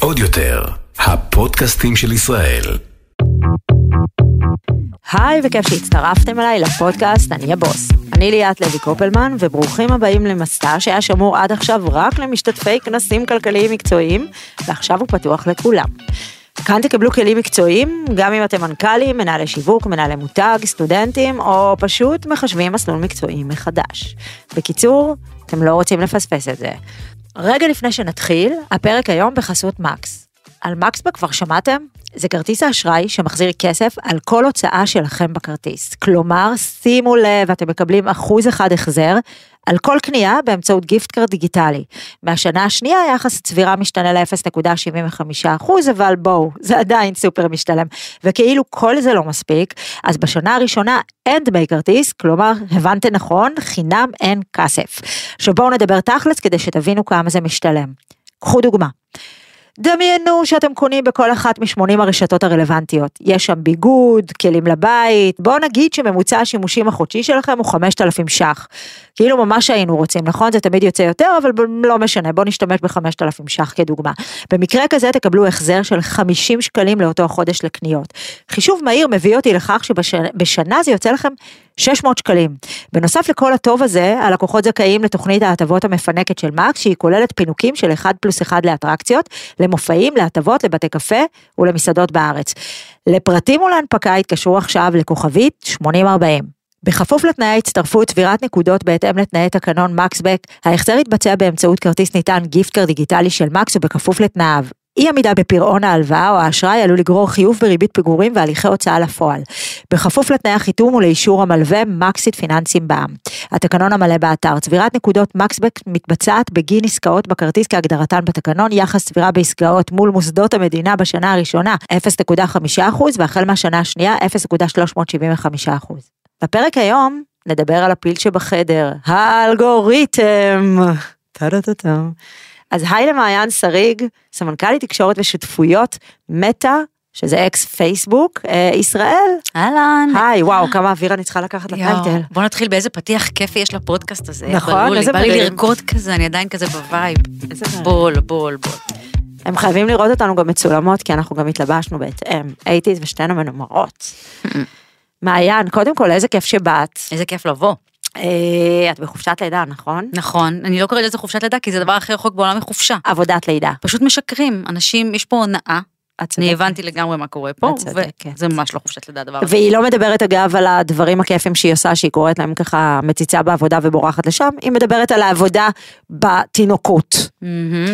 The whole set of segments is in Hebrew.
עוד יותר, הפודקאסטים של ישראל. היי וכיף שהצטרפתם אליי לפודקאסט אני הבוס. אני ליאת לוי קופלמן וברוכים הבאים למסע שהיה שמור עד עכשיו רק למשתתפי כנסים כלכליים מקצועיים ועכשיו הוא פתוח לכולם. כאן תקבלו כלים מקצועיים גם אם אתם מנכ"לים, מנהלי שיווק, מנהלי מותג, סטודנטים או פשוט מחשבים מסלול מקצועי מחדש. בקיצור, אתם לא רוצים לפספס את זה. רגע לפני שנתחיל, הפרק היום בחסות מקס. על מקסבק כבר שמעתם? זה כרטיס האשראי שמחזיר כסף על כל הוצאה שלכם בכרטיס. כלומר, שימו לב, אתם מקבלים אחוז אחד החזר על כל קנייה באמצעות gift card דיגיטלי. מהשנה השנייה יחס הצבירה משתנה ל-0.75%, אבל בואו, זה עדיין סופר משתלם. וכאילו כל זה לא מספיק, אז בשנה הראשונה אין דמי כרטיס, כלומר, הבנתם נכון, חינם אין כסף. עכשיו בואו נדבר תכלס כדי שתבינו כמה זה משתלם. קחו דוגמה. דמיינו שאתם קונים בכל אחת מ-80 הרשתות הרלוונטיות. יש שם ביגוד, כלים לבית, בואו נגיד שממוצע השימושים החודשי שלכם הוא 5,000 ש"ח. כאילו ממש היינו רוצים, נכון? זה תמיד יוצא יותר, אבל לא משנה, בואו נשתמש ב-5,000 ש"ח כדוגמה. במקרה כזה תקבלו החזר של 50 שקלים לאותו חודש לקניות. חישוב מהיר מביא אותי לכך שבשנה זה יוצא לכם 600 שקלים. בנוסף לכל הטוב הזה, הלקוחות זכאים לתוכנית ההטבות המפנקת של מקס, שהיא כוללת פינוקים של 1 פלוס 1 לאטרקציות, למופעים, להטבות, לבתי קפה ולמסעדות בארץ. לפרטים ולהנפקה התקשרו עכשיו לכוכבית 8040. בכפוף לתנאי ההצטרפות צבירת נקודות בהתאם לתנאי תקנון מקסבק, ההחזר יתבצע באמצעות כרטיס ניתן גיפטקר דיגיטלי של מקס ובכפוף לתנאיו. אי עמידה בפירעון ההלוואה או האשראי עלול לגרור חיוב בריבית פיגורים והליכי הוצאה לפועל. בכפוף לתנאי החיתום ולאישור המלווה מקסית פיננסים בע"מ. התקנון המלא באתר, צבירת נקודות מקסבק מתבצעת בגין עסקאות בכרטיס כהגדרתן בתקנון, יחס צבירה בעסקאות מול מוסדות המדינה בשנה הראשונה 0.5% והחל מהשנה השנייה 0.375%. בפרק היום נדבר על הפיל שבחדר, האלגוריתם. טה-טה-טה. אז היי למעיין שריג, סמנכ"לית תקשורת ושותפויות, מטא, שזה אקס פייסבוק, אה, ישראל. אהלן. היי, וואו, כמה אוויר אני צריכה לקחת ל title. בוא נתחיל באיזה פתיח כיפי יש לפודקאסט הזה. נכון, איזה איזה בא לי. לרקוד כזה, אני עדיין כזה ב vibe. בול, בול, בול. הם חייבים לראות אותנו גם מצולמות, כי אנחנו גם התלבשנו בהתאם. eighties ושתינו מנומרות. מעיין, קודם כל, איזה כיף שבאת. איזה כיף לבוא. אה, את בחופשת לידה, נכון? נכון, אני לא קוראת לזה חופשת לידה, כי זה הדבר הכי רחוק בעולם מחופשה. עבודת לידה. פשוט משקרים, אנשים, יש פה הונאה. אני הבנתי לגמרי מה קורה פה. וזה ממש לא חופשת לידה הדבר הזה. והיא לא מדברת אגב על הדברים הכיפים שהיא עושה, שהיא קוראת להם ככה מציצה בעבודה ובורחת לשם, היא מדברת על העבודה בתינוקות.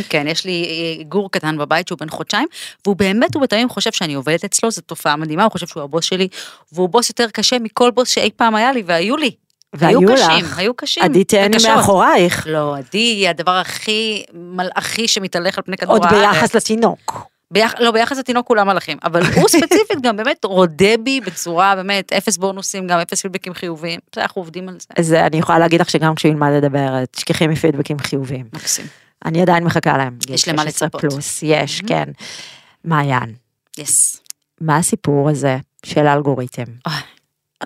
כן, יש לי אה, גור קטן בבית שהוא בן חודשיים, והוא באמת ובתמים חושב שאני עובדת אצלו, זו תופעה מדהימה, הוא חושב שהוא הבוס שלי, והוא בוס יותר קשה מכל בוס שאי פעם היה לי, והיו לי. והיו היו לך. קשים, היו קשים. עדי תהני. מאחורייך, לא, עדי היא הדבר הכי מלאכי שמתהלך על פני כדור עוד הארץ. ביחס לתינוק. ביח... לא, ביחס לתינוק כולם מלאכים, אבל הוא ספציפית גם באמת רודה בי בצורה באמת אפס בונוסים, גם אפס פידבקים חיוביים, בסדר, אנחנו עובדים על זה. אז אני יכולה להגיד לך שגם כשהוא ילמד לדבר, תשכחי מפידבקים חיוביים. מקסים. אני עדיין מחכה להם. יש למה 16 לצפות. פלוס, יש, כן. מעיין, יס. מה הסיפור הזה של האלגוריתם?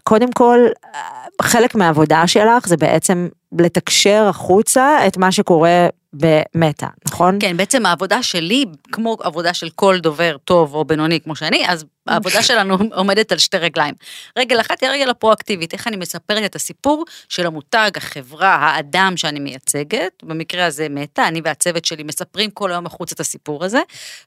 קודם כל, חלק מהעבודה שלך זה בעצם לתקשר החוצה את מה שקורה במטא, נכון? כן, בעצם העבודה שלי, כמו עבודה של כל דובר טוב או בינוני כמו שאני, אז העבודה שלנו עומדת על שתי רגליים. רגל אחת היא הרגל הפרואקטיבית, איך אני מספרת את הסיפור של המותג, החברה, האדם שאני מייצגת, במקרה הזה מטא, אני והצוות שלי מספרים כל היום החוץ את הסיפור הזה,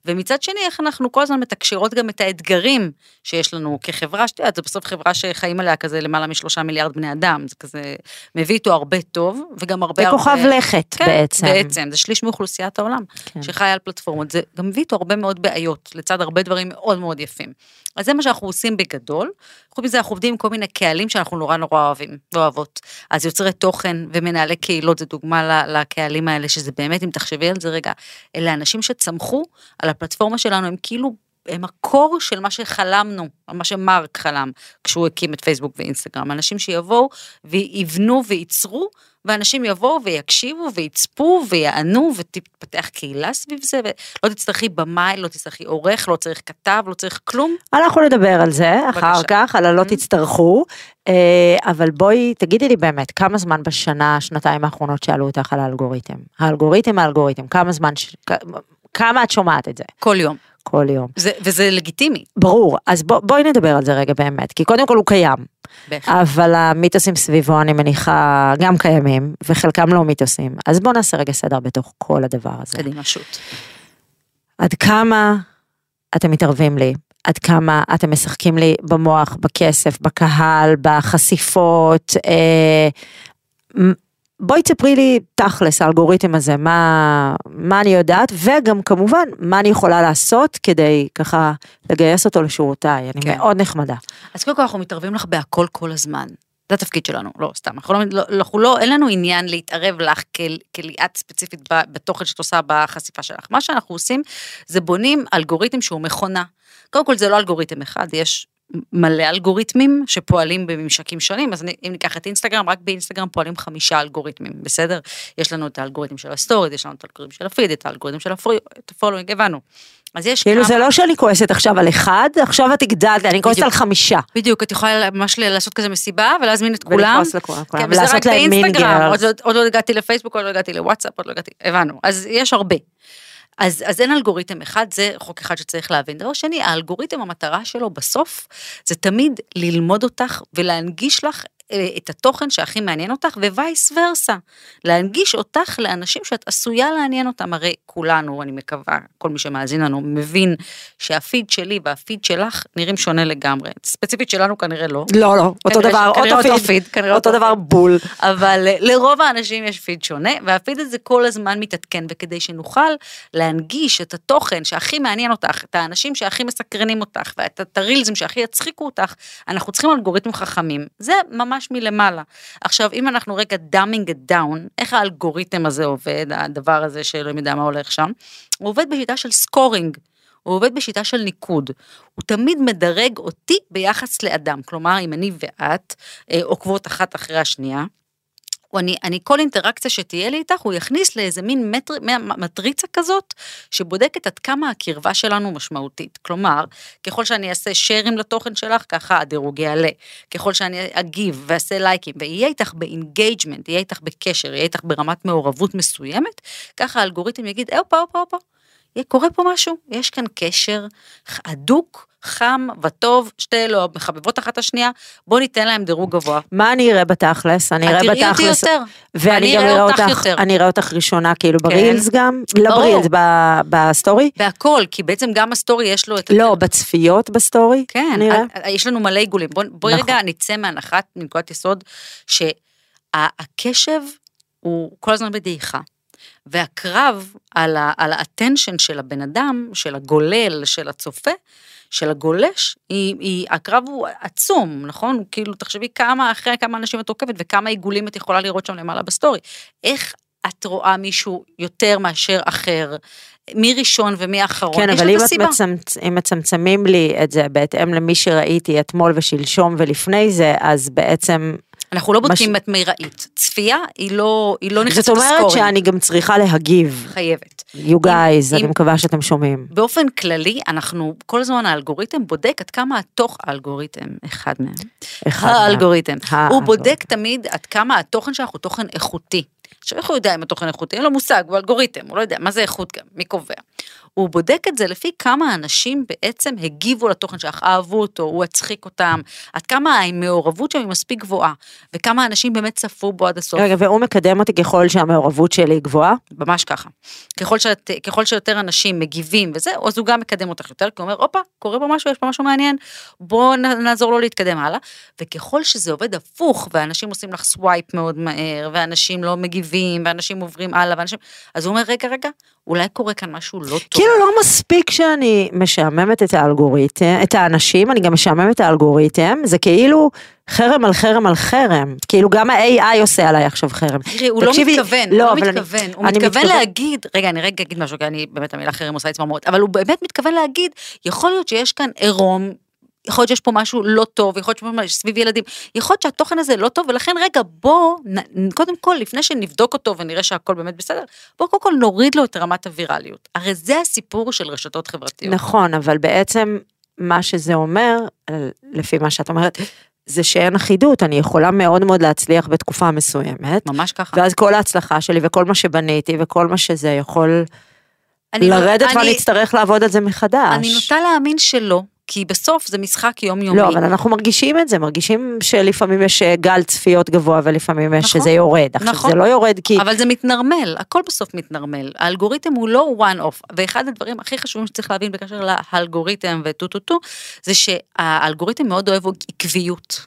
ומצד שני, איך אנחנו כל הזמן מתקשרות גם את האתגרים שיש לנו כחברה, שאת יודעת, זו בסוף חברה שחיים עליה כזה למעלה משלושה מיליארד בני אדם, זה כזה מביא איתו הרבה טוב, וגם הרבה... זה כוכב לכת כן, בעצם. בעצם, זה שליש מאוכלוסיית העולם, כן. שחיה על פלטפורמות, זה גם מביא איתו הרבה מאוד בעיות, לצד הרבה דברים מאוד מאוד יפים. אז זה מה שאנחנו עושים בגדול, חוץ מזה אנחנו עובדים עם כל מיני קהלים שאנחנו נורא נורא אוהבים ואוהבות. אז יוצרי תוכן ומנהלי קהילות זה דוגמה לקהלים האלה, שזה באמת, אם תחשבי על זה רגע, אלה אנשים שצמחו על הפלטפורמה שלנו, הם כאילו הם הקור של מה שחלמנו, מה שמרק חלם כשהוא הקים את פייסבוק ואינסטגרם. אנשים שיבואו ויבנו וייצרו, ואנשים יבואו ויקשיבו ויצפו ויענו ותתפתח קהילה סביב זה, ולא תצטרכי במאי, לא תצטרכי עורך, לא צריך כתב, לא צריך כלום. אנחנו נדבר על זה אחר בבקשה. כך, על הלא Mhm. תצטרכו, אה, אבל בואי, תגידי לי באמת, כמה זמן בשנה, שנתיים האחרונות שאלו אותך על האלגוריתם? האלגוריתם, האלגוריתם, כמה זמן, כמה את שומעת את זה? כל יום. כל יום. זה, וזה לגיטימי. ברור, אז בוא, בואי נדבר על זה רגע באמת, כי קודם כל הוא קיים, בהחלט. אבל המיתוסים סביבו אני מניחה גם קיימים, וחלקם לא מיתוסים, אז בוא נעשה רגע סדר בתוך כל הדבר הזה. קדימה, שוט. עד כמה אתם מתערבים לי? עד כמה אתם משחקים לי במוח, בכסף, בקהל, בחשיפות? אה, בואי תספרי לי תכלס האלגוריתם הזה, מה, מה אני יודעת, וגם כמובן, מה אני יכולה לעשות כדי ככה לגייס אותו לשורותיי, אני כן. מאוד נחמדה. אז קודם כל אנחנו מתערבים לך בהכל כל הזמן. זה התפקיד שלנו, לא סתם, אנחנו לא, לא, אנחנו לא, אין לנו עניין להתערב לך כל- כליאת ספציפית בתוכן שאת עושה בחשיפה שלך. מה שאנחנו עושים זה בונים אלגוריתם שהוא מכונה. קודם כל זה לא אלגוריתם אחד, יש מלא אלגוריתמים שפועלים בממשקים שונים, אז אני- אם ניקח את אינסטגרם, רק באינסטגרם פועלים חמישה אלגוריתמים, בסדר? יש לנו את האלגוריתם של ה story, יש לנו את האלגוריתם של הפיד, את האלגוריתם של ה following, הבנו. אז יש כאילו כמה- זה לא שאני כועסת עכשיו על אחד, עכשיו את הגדלת, אני כועסת. על חמישה. בדיוק, את יכולה ממש לעשות כזה מסיבה ולהזמין את כולם. ולכעוס לכולם, כן, ולעשות להם mingle. עוד, לא- עוד לא הגעתי לפייסבוק, עוד לא הגעתי לוואטסאפ, עוד לא הגעתי, הבנו. אז יש הרבה. אז, אז אין אלגוריתם אחד, זה חוק אחד שצריך להבין. דבר שני, האלגוריתם, המטרה שלו בסוף, זה תמיד ללמוד אותך ולהנגיש לך את התוכן שהכי מעניין אותך, ווייס ורסה. להנגיש אותך לאנשים שאת עשויה לעניין אותם. הרי כולנו, אני מקווה, כל מי שמאזין לנו, מבין שהפיד שלי והפיד שלך נראים שונה לגמרי. ספציפית שלנו כנראה לא. לא, לא, אותו דבר, ש- אותו אותו פיד, כנראה אותו אותו דבר. בול. אבל אה, לרוב האנשים יש פיד שונה, והפיד הזה כל הזמן מתעדכן, וכדי שנוכל להנגיש את התוכן שהכי מעניין אותך, את האנשים שהכי מסקרנים אותך, ואת את הרילזם שהכי יצחיקו אותך, אנחנו צריכים אלגוריתמים חכמים. זה ממש מלמעלה. עכשיו, אם אנחנו רגע dumbing down, איך האלגוריתם הזה עובד, הדבר הזה שאלוהים יודע מה הולך שם? הוא עובד בשיטה של scoring. הוא עובד בשיטה של ניקוד. הוא תמיד מדרג אותי ביחס לאדם. כלומר, אם אני ואת אה, עוקבות אחת אחרי השנייה, אני, אני כל אינטראקציה שתהיה לי איתך, הוא יכניס לאיזה מין מטר, מטריצה כזאת, שבודקת עד כמה הקרבה שלנו משמעותית. כלומר, ככל שאני אעשה shares לתוכן שלך, ככה הדירוג יעלה. ככל שאני אגיב ואעשה לייקים, ויהיה איתך ב engagement, יהיה איתך בקשר, יהיה איתך ברמת מעורבות מסוימת, ככה האלגוריתם יגיד, הופה, הופה, הופה, יהיה- קורה פה משהו, יש כאן קשר הדוק, חם וטוב, שתי אלו מחבבות אחת את השנייה, בוא ניתן להם דירוג גבוה. מה אני אראה בתכלס? אני את אראה תראי אותי בתכלס, יותר. ואני אני גם אראה אותך יותר. אני אראה אותך ראשונה כאילו כן. ב reels גם, לא ברור. ב reels, ב- בסטורי? בהכל, כי בעצם גם הסטורי יש לו את... לא, בצפיות בסטורי? כן, אני אראה. ה- ה- יש לנו מלא עיגולים. בוא, בואי נכון. רגע נצא מהנחת, מנקודת יסוד, שהקשב הוא כל הזמן בדעיכה. והקרב על, ה, על ה attention של הבן אדם, של הגולל, של הצופה, של הגולש, היא, היא, הקרב הוא עצום, נכון? כאילו, תחשבי כמה, אחרי כמה אנשים את עוקבת וכמה עיגולים את יכולה לראות שם למעלה בסטורי. איך את רואה מישהו יותר מאשר אחר? מי ראשון ומי אחרון? כן, יש אבל לזה סיבה. מצמצ... אם מצמצמים לי את זה בהתאם למי שראיתי אתמול ושלשום ולפני זה, אז בעצם, אנחנו לא בודקים מש- את מי ראית. צפייה היא לא, היא לא נכנסת זאת אומרת לסקורינג. שאני גם צריכה להגיב. חייבת. You guys, אם- אני מקווה שאתם שומעים. באופן כללי, אנחנו, כל הזמן האלגוריתם בודק עד כמה התוך האלגוריתם, אחד מהם, אחד מה- האלגוריתם, הוא האלגוריתם. בודק תמיד עד כמה התוכן שלך הוא תוכן איכותי. עכשיו, איך הוא יודע אם התוכן איכותי? אין לו מושג, הוא אלגוריתם, הוא לא יודע, מה זה איכות גם, מי קובע? הוא בודק את זה לפי כמה אנשים בעצם הגיבו לתוכן שלך, אהבו אותו, הוא הצחיק אותם, עד כמה המעורבות שם היא מספיק גבוהה, וכמה אנשים באמת צפו בו עד הסוף. רגע, והוא מקדם אותי ככל שהמעורבות שלי גבוהה? ממש ככה. ככל, שאת, ככל שיותר אנשים מגיבים וזה, אז הוא גם מקדם אותך יותר, כי הוא אומר, הופה, קורה פה משהו, יש פה משהו מעניין, בואו נעזור לו להתקדם הלאה. וככל שזה עובד הפוך, ואנשים עושים לך swipe מאוד מהר, ואנשים לא מגיבים, ואנשים עוברים הלאה, ואנשים... אז הוא אומר, רגע, רגע, אולי קורה כאן משהו לא טוב. כאילו לא מספיק שאני משעממת את האלגוריתם, את האנשים, אני גם משעממת את האלגוריתם, זה כאילו חרם על חרם על חרם. כאילו גם ה-AI עושה עליי עכשיו חרם. תראי, הוא לא מתכוון, הוא לא, לא אבל אני- מתכוון, הוא אני מתכוון מתכוון- להגיד, רגע, אני רגע אגיד משהו, כי אני, באמת המילה חרם עושה לי צמרמורת, אבל הוא באמת מתכוון להגיד, יכול להיות שיש כאן עירום, יכול להיות שיש פה משהו לא טוב, יכול להיות שיש פה משהו סביב ילדים, יכול להיות שהתוכן הזה לא טוב, ולכן רגע, בוא, קודם כל, לפני שנבדוק אותו ונראה שהכל באמת בסדר, בוא קודם כל נוריד לו את רמת הווירליות. הרי זה הסיפור של רשתות חברתיות. נכון, אבל בעצם מה שזה אומר, לפי מה שאת אומרת, זה שאין אחידות, אני יכולה מאוד מאוד להצליח בתקופה מסוימת, ממש ככה. ואז כל ההצלחה שלי וכל מה שבניתי וכל מה שזה יכול אני- לרדת אני- ואני אצטרך לעבוד על זה מחדש. אני נוטה להאמין שלא, כי בסוף זה משחק יומיומי. לא, אבל אנחנו מרגישים את זה, מרגישים שלפעמים יש אה, גל צפיות גבוה ולפעמים יש נכון, שזה יורד. עכשיו נכון. זה לא יורד כי... אבל זה מתנרמל, הכל בסוף מתנרמל. האלגוריתם הוא לא one off, ואחד הדברים הכי חשובים שצריך להבין בקשר לאלגוריתם וטו טו טו, זה שהאלגוריתם מאוד אוהב עקביות.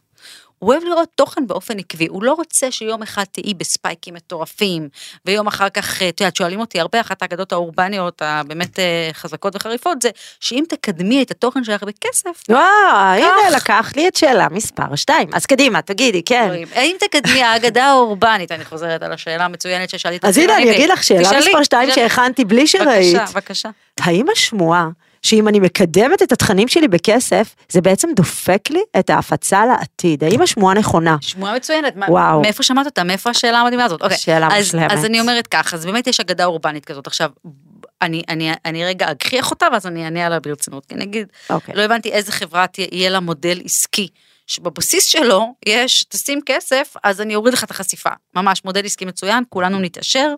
הוא אוהב לראות תוכן באופן עקבי, הוא לא רוצה שיום אחד תהיי בספייקים מטורפים, ויום אחר כך, אה, את יודעת, שואלים אותי הרבה, אחת האגדות האורבניות הבאמת אה, חזקות וחריפות, זה שאם תקדמי את התוכן שלך בכסף, וואו, הנה כך. לקחת לי את שאלה מספר 2. אז קדימה, תגידי, כן. האם תקדמי האגדה האורבנית, אני חוזרת על השאלה המצוינת ששאלתי את אז הנה, אני. אגיד לך שאלה מספר 2 תשאלי. שהכנתי בלי שראית. בבקשה, בבקשה. האם השמועה שאם אני מקדמת את התכנים שלי בכסף, זה בעצם דופק לי את ההפצה לעתיד? האם השמועה נכונה? שמועה מצוינת, וואו. מאיפה שמעת אותה? מאיפה השאלה המדהימה הזאת? אוקיי. שאלה אז- מושלמת. אז אני אומרת כך, אז באמת יש אגדה אורבנית כזאת. עכשיו, אני, אני, אני רגע אגחיך אותה ואז אני אענה עליה ברצינות. כי נגיד, אוקיי. לא הבנתי איזה חברה תהיה לה מודל עסקי. שבבסיס שלו יש, תשים כסף, אז אני אוריד לך את החשיפה. ממש, מודל עסקי מצוין, כולנו נתעשר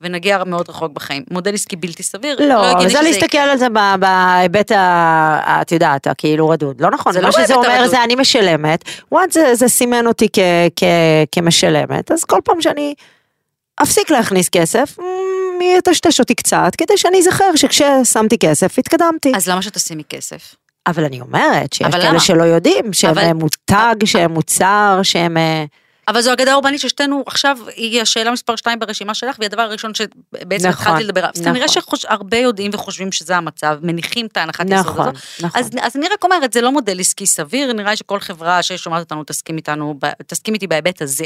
ונגיע מאוד רחוק בחיים. מודל עסקי בלתי סביר, לא, הגיוני זה שזה להסתכל. על זה בהיבט, את יודעת, הכאילו רדוד. לא נכון, זה מה לא שזה בהיבט אומר. זה אני משלמת, וואט זה זה סימן אותי כ- כ- כמשלמת, אז כל פעם שאני אפסיק להכניס כסף, יטשטש אותי קצת, כדי שאני אזכר שכששמתי כסף התקדמתי. אז למה שתשימי כסף? אבל אני אומרת שיש כאלה למה? שלא יודעים, שהם אבל- אה, מותג, שהם מוצר, שהם... אה, אבל זו אגדה אורבנית ששתינו, עכשיו היא השאלה מספר 2 ברשימה שלך, והיא הדבר הראשון שבעצם נכון, התחלתי לדבר עליו. אז כנראה נכון. שהרבה יודעים וחושבים שזה המצב, מניחים את ההנחת יסוד נכון, הזאת. נכון. אז, אז אני רק אומרת, זה לא מודל עסקי סביר, נראה לי שכל חברה ששומעת אותנו תסכים איתנו, תסכים איתי בהיבט הזה.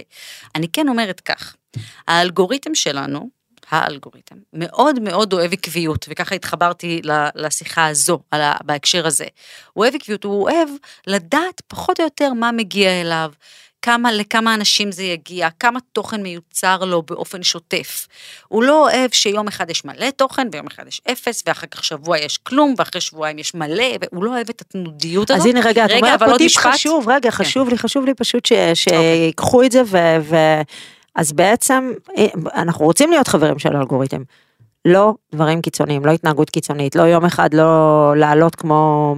אני כן אומרת כך, האלגוריתם שלנו, האלגוריתם, מאוד מאוד אוהב עקביות, וככה התחברתי לשיחה הזו, על ה- בהקשר הזה. הוא אוהב עקביות, הוא אוהב לדעת פחות או יותר מה מגיע אליו. כמה, לכמה אנשים זה יגיע, כמה תוכן מיוצר לו באופן שוטף. הוא לא אוהב שיום אחד יש מלא תוכן ויום אחד יש אפס, ואחר כך שבוע יש כלום, ואחרי שבועיים יש מלא, והוא לא אוהב את התנודיות הזאת. אז הנה רגע, את אומרת אבל פה טיפ. כן. חשוב, רגע, חשוב לי, חשוב לי פשוט ש- שיקחו את זה ו... ו- אז בעצם, אה, אנחנו רוצים להיות חברים של האלגוריתם. לא דברים קיצוניים, לא התנהגות קיצונית, לא יום אחד לא לעלות כמו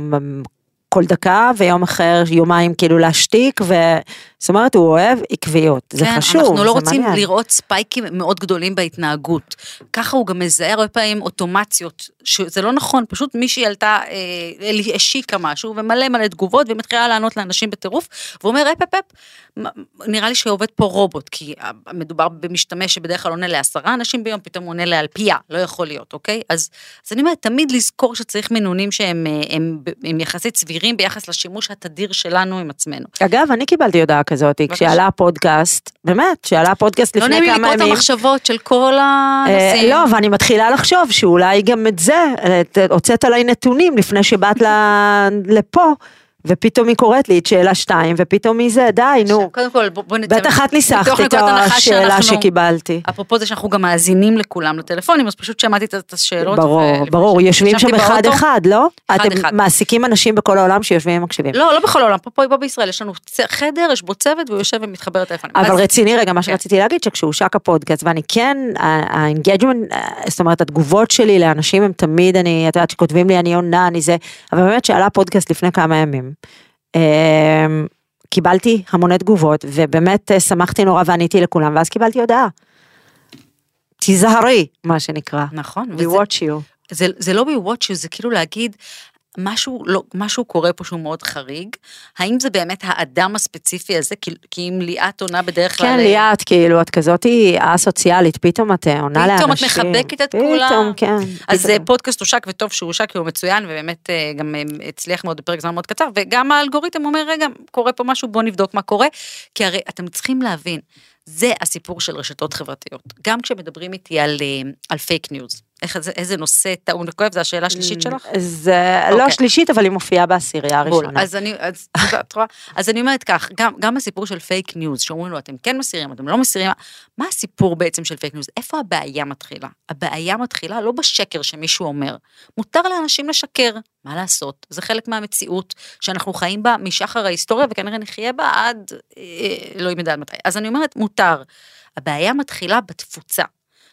כל דקה, ויום אחר, יומיים כאילו להשתיק, ו... זאת אומרת, הוא אוהב עקביות, זה כן, חשוב, אנחנו לא זה רוצים מעניין. לראות ספייקים מאוד גדולים בהתנהגות. ככה הוא גם מזהה הרבה פעמים אוטומציות, שזה לא נכון, פשוט מישהי עלתה, אה, השיקה משהו, ומלא מלא תגובות, והיא מתחילה לענות לאנשים בטירוף, והוא אומר, אפ אפ אפ, נראה לי שעובד פה רובוט, כי מדובר במשתמש שבדרך כלל עונה לעשרה אנשים ביום, פתאום עונה לאלפייה, לא יכול להיות, אוקיי? אז, אז אני אומרת, תמיד לזכור שצריך מינונים שהם אה, הם, הם יחסית סבירים ביחס לשימוש התדיר שלנו עם עצמנו. אגב, אני קיבלתי הודעה כזאת, כשעלה הפודקאסט, באמת, כשעלה הפודקאסט לא לפני נעים לי כמה לקרוא את ימים. המחשבות של כל אה, הנושאים. לא, ואני מתחילה לחשוב שאולי גם את זה, אה, הוצאת עליי נתונים לפני שבאת לפה, ופתאום היא קוראת לי את שאלה שתיים, ופתאום היא זה, די, נו. קודם כל, בוא, נצא... בטח את ניסחת מתוך את השאלה שקיבלתי. אפרופו זה שאנחנו גם מאזינים לכולם לטלפונים, אז פשוט שמעתי את- השאלות. ברור, ברור, יושבים שם ישבתי אחד באוטו. אחד, לא? אתם. מעסיקים אנשים בכל העולם שיושבים ומקשיבים. לא, לא בכל העולם, פה, פה, בישראל יש לנו חדר, יש בו צוות והוא יושב ומתחבר לטלפונים. אבל רציני רגע, מה כן. שרציתי להגיד, שכשהושק הפודקאסט, ואני כן, ה engagement, זאת אומרת, התגובות שלי לאנשים הם תמיד, אני, את יודעת, שכותבים לי, אני עונה, אני זה, אבל באמת שעלה פודקאסט לפני כמה ימים. אמ, קיבלתי המוני תגובות, ובאמת אה, שמחתי נורא ועניתי לכולם, ואז קיבלתי הודעה. תיזהרי, מה שנקרא. נכון, We וזה, watch you. זה, זה לא ב-watch you, זה כאילו להגיד, משהו, לא, משהו קורה פה שהוא מאוד חריג. האם זה באמת האדם הספציפי הזה? כי, כי אם ליאת עונה בדרך כלל... כן, ליאת, כאילו, את כזאתי א-סוציאלית, פתאום את אה, עונה לאנשים. פתאום את מחבקת את כולם. פתאום, כן. אז פתאום. פתאום. פודקאסט הושק, וטוב שהוא הושק, כי הוא מצוין, ובאמת אה, גם הצליח מאוד בפרק זמן מאוד קצר, וגם האלגוריתם אומר, רגע, קורה פה משהו, בוא נבדוק מה קורה, כי הרי אתם צריכים להבין, זה הסיפור של רשתות חברתיות. גם כשמדברים איתי על, על fake news, איך, זה- איזה נושא טעון וכואב, זו השאלה השלישית שלך? זה לא אוקיי. השלישית, אבל היא מופיעה בעשירייה. הראשונה. אז אני, אז? אז אני אומרת כך, גם, גם הסיפור של fake news, שאומרים לו, אתם כן מסירים, אתם לא מסירים, מה הסיפור בעצם של fake news? איפה הבעיה מתחילה? הבעיה מתחילה לא בשקר שמישהו אומר. מותר לאנשים לשקר, מה לעשות? זה חלק מהמציאות שאנחנו חיים בה משחר ההיסטוריה, וכנראה נחיה בה עד, אלוהים יודע עד מתי. אז אני אומרת, מותר. הבעיה מתחילה בתפוצה.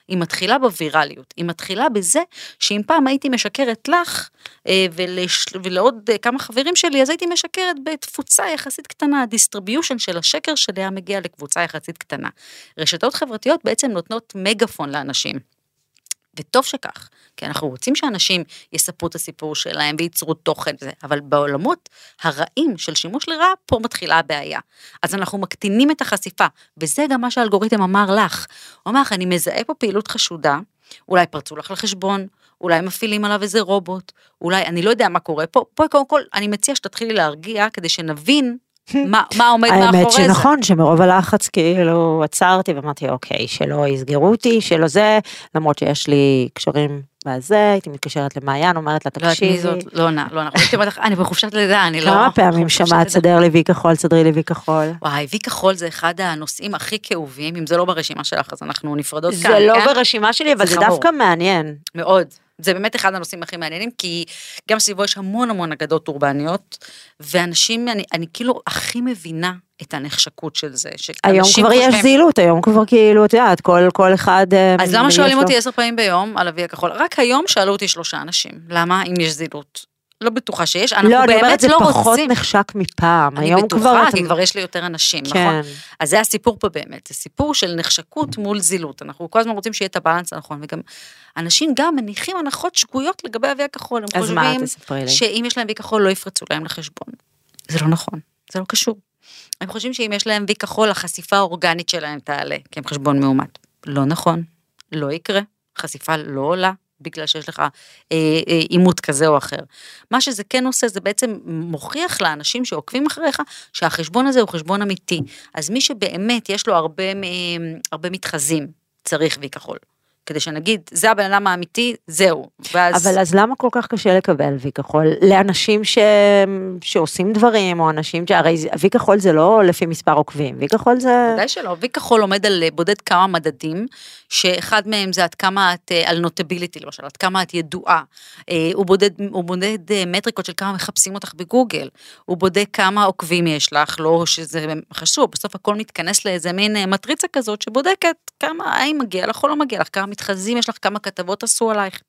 היא מתחילה בווירליות, היא מתחילה בזה שאם פעם הייתי משקרת לך אה, ולש, ולעוד אה, כמה חברים שלי, אז הייתי משקרת בתפוצה יחסית קטנה, ה distribution של השקר שלי היה מגיע לקבוצה יחסית קטנה. רשתות חברתיות בעצם נותנות מגפון לאנשים. וטוב שכך, כי אנחנו רוצים שאנשים יספרו את הסיפור שלהם וייצרו תוכן וזה, אבל בעולמות הרעים של שימוש לרעה, פה מתחילה הבעיה. אז אנחנו מקטינים את החשיפה, וזה גם מה שהאלגוריתם אמר לך. הוא אמר לך, אני מזהה פה פעילות חשודה, אולי פרצו לך לחשבון, אולי מפעילים עליו איזה רובוט, אולי, אני לא יודע מה קורה פה, פה קודם כל, אני מציע שתתחילי להרגיע כדי שנבין מה, מה עומד מאחורי האמת זה. שנכון, שמרוב הלחץ כאילו עצרתי ואמרתי, אוקיי, שלא יסגרו אותי, שלא זה, למרות שיש לי קשרים בזה, הייתי מתקשרת למעיין, אומרת לה, לא יודעת מי תקשיבי. זאת, לא נע, לא נע. הייתי אומרת לך, אני בחופשת לידה, אני לא... כמה פעמים שמעת. סדר לי וי כחול, סדרי לי וי כחול. וואי, וי כחול זה אחד הנושאים הכי כאובים, אם זה לא ברשימה שלך, אז אנחנו נפרדות כאן, זה לא כן? ברשימה שלי, אבל זה. דווקא מעניין. מאוד. זה באמת אחד הנושאים הכי מעניינים, כי גם סביבו יש המון המון אגדות אורבניות, ואנשים, אני, אני כאילו הכי מבינה את הנחשקות של זה. היום כבר יש חושבים- זילות, היום כבר כאילו, את יודעת, כל כל אחד... אה, אז למה יש שואלים לו- אותי עשר פעמים ביום על אבי הכחול? רק היום שאלו אותי שלושה אנשים. למה? אם יש זילות. לא בטוחה שיש, אנחנו לא, אני אומרת, באמת זה לא פחות רוצים. נחשק מפעם. אני היום כבר... בטוחה, אתה- כי כבר יש לי יותר אנשים, נכון? כן. אז זה הסיפור פה באמת, זה סיפור של נחשקות מול זילות. אנחנו כל הזמן רוצים שיהיה את הבאלנס הנכון, וגם אנשים גם מניחים הנחות שגויות לגבי אבי הכחול. הם אז מה, חושבים תספרי לי. שאם יש להם וי כחול לא יפרצו להם לחשבון. זה לא נכון, זה לא קשור. הם חושבים שאם יש להם וי כחול, החשיפה האורגנית שלהם תעלה, כי הם חשבון מאומת. לא נכון, לא יקרה, חשיפה לא עולה. בגלל שיש לך אה, אה, עימות כזה או אחר. מה שזה כן עושה, זה בעצם מוכיח לאנשים שעוקבים אחריך, שהחשבון הזה הוא חשבון אמיתי. אז מי שבאמת יש לו הרבה, הרבה מתחזים, צריך וי כחול. כדי שנגיד, זה הבן אדם האמיתי, זהו. ואז... אבל אז למה כל כך קשה לקבל וי כחול? לאנשים ש... שעושים דברים, או אנשים ש... הרי וי כחול זה לא לפי מספר עוקבים, וי כחול זה... ודאי שלא, וי כחול עומד על אה, בודד כמה מדדים, שאחד מהם זה עד כמה את, אה, על נוטביליטי למשל, עד כמה את ידועה. אה, הוא בודד, הוא בודד מטריקות של כמה מחפשים אותך בגוגל. הוא בודק כמה עוקבים יש לך, לא שזה חשוב, בסוף הכל מתכנס לאיזה מין מטריצה כזאת שבודקת כמה, האם מגיע לך או לא מגיע לך, כמה מתחזים יש לך, כמה כתבות עשו עלייך.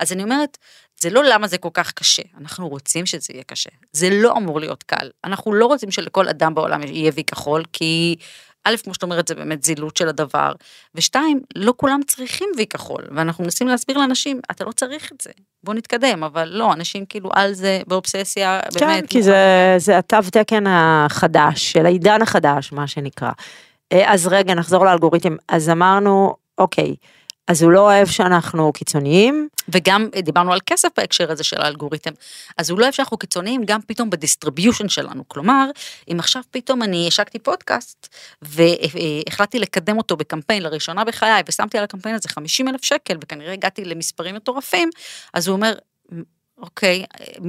אז אני אומרת, זה לא למה זה כל כך קשה, אנחנו רוצים שזה יהיה קשה. זה לא אמור להיות קל. אנחנו לא רוצים שלכל אדם בעולם יהיה וי כחול, כי א', כמו שאת אומרת, זה באמת זילות של הדבר, ושתיים, לא כולם צריכים וי כחול, ואנחנו מנסים להסביר לאנשים, אתה לא צריך את זה, בוא נתקדם, אבל לא, אנשים כאילו על זה באובססיה, כן, באמת. כי זה, זה התו תקן החדש, של העידן החדש, מה שנקרא. אה, אז רגע, נחזור לאלגוריתם. אז אמרנו, אוקיי, אז הוא לא אוהב שאנחנו קיצוניים, וגם אה, דיברנו על כסף בהקשר הזה של האלגוריתם, אז הוא לא אוהב שאנחנו קיצוניים גם פתאום ב distribution שלנו, כלומר, אם עכשיו פתאום אני השקתי פודקאסט והחלטתי לקדם אותו בקמפיין לראשונה בחיי ושמתי על הקמפיין הזה 50 אלף שקל וכנראה הגעתי למספרים מטורפים, אז הוא אומר, אוקיי,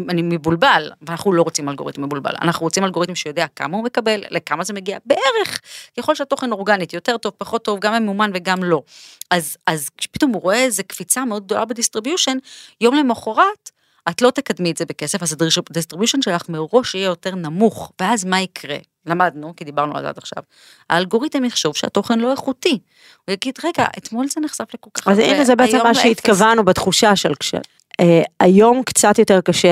אני מבולבל, ואנחנו לא רוצים אלגוריתם מבולבל, אנחנו רוצים אלגוריתם שיודע כמה הוא מקבל, לכמה זה מגיע, בערך, ככל שהתוכן אורגנית, יותר טוב, פחות טוב, גם ממומן וגם לא. אז, אז כשפתאום הוא רואה איזה קפיצה מאוד גדולה ב distribution, יום למחרת, את לא תקדמי את זה בכסף, אז ה distribution שלך מראש יהיה יותר נמוך, ואז מה יקרה? למדנו, כי דיברנו על זה עד עכשיו, האלגוריתם יחשוב שהתוכן לא איכותי. הוא יגיד, רגע, אתמול זה נחשף לכל כך אז הנה זה בעצם מה לאפס." שהתכוונו בתחושה של כש... היום קצת יותר קשה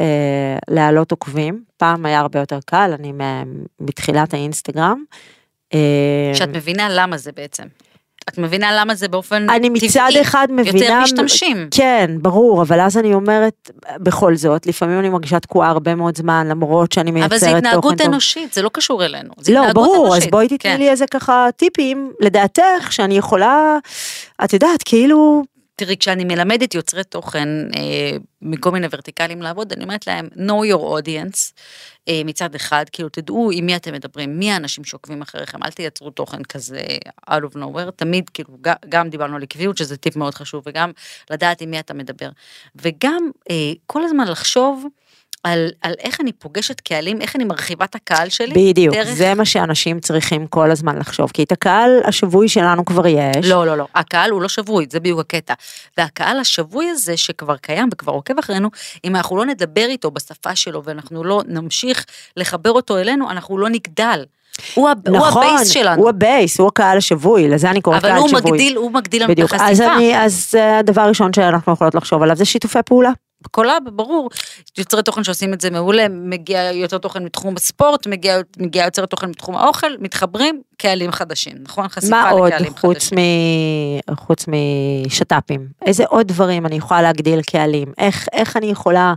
אה, להעלות עוקבים, פעם היה הרבה יותר קל, אני מתחילת האינסטגרם. אה, שאת מבינה למה זה בעצם. את מבינה למה זה באופן אני טבעי. מצד אחד מבינה... יותר משתמשים. כן, ברור, אבל אז אני אומרת, בכל זאת, לפעמים אני מרגישה תקועה הרבה מאוד זמן, למרות שאני מייצרת אבל תוכן זה טוב. התנהגות אנושית, זה לא קשור אלינו. זה לא, ברור, אז אנושית. בואי תתני כן. לי איזה ככה טיפים, לדעתך, שאני יכולה, את יודעת, כאילו, תראי, כשאני מלמדת יוצרי תוכן אה, מכל מיני ורטיקלים לעבוד, אני אומרת להם, know your audience, אה, מצד אחד, כאילו תדעו עם מי אתם מדברים, מי האנשים שעוקבים אחריכם, אל תייצרו תוכן כזה out of nowhere, תמיד כאילו, גם, גם דיברנו על עקביות, שזה טיפ מאוד חשוב, וגם לדעת עם מי אתה מדבר. וגם אה, כל הזמן לחשוב, על, על איך אני פוגשת קהלים, איך אני מרחיבה את הקהל שלי. בדיוק, דרך... זה מה שאנשים צריכים כל הזמן לחשוב, כי את הקהל השבוי שלנו כבר יש. לא, לא, לא, הקהל הוא לא שבוי, זה בדיוק הקטע. והקהל השבוי הזה שכבר קיים וכבר עוקב אחרינו, אם אנחנו לא נדבר איתו בשפה שלו ואנחנו לא נמשיך לחבר אותו אלינו, אנחנו לא נגדל. הוא, ה- הוא נכון, ה base שלנו. הוא ה base, הוא הקהל השבוי, לזה אני קוראת אבל קהל הוא שבוי. מגדיל, הוא מגדיל לנו את בדיוק, אז, החשיפה. אני, אז אה, הדבר הראשון שאנחנו יכולות לחשוב עליו זה שיתופי פעולה. collab, ברור. יוצרי תוכן שעושים את זה מעולה, מגיע יוצר תוכן מתחום הספורט, מגיע, מגיע יוצר תוכן מתחום האוכל, מתחברים, קהלים חדשים, נכון? חשיפה מה עוד לקהלים חוץ, חדשים. מ... חוץ משת"פים? איזה עוד דברים אני יכולה להגדיל קהלים? איך, איך אני יכולה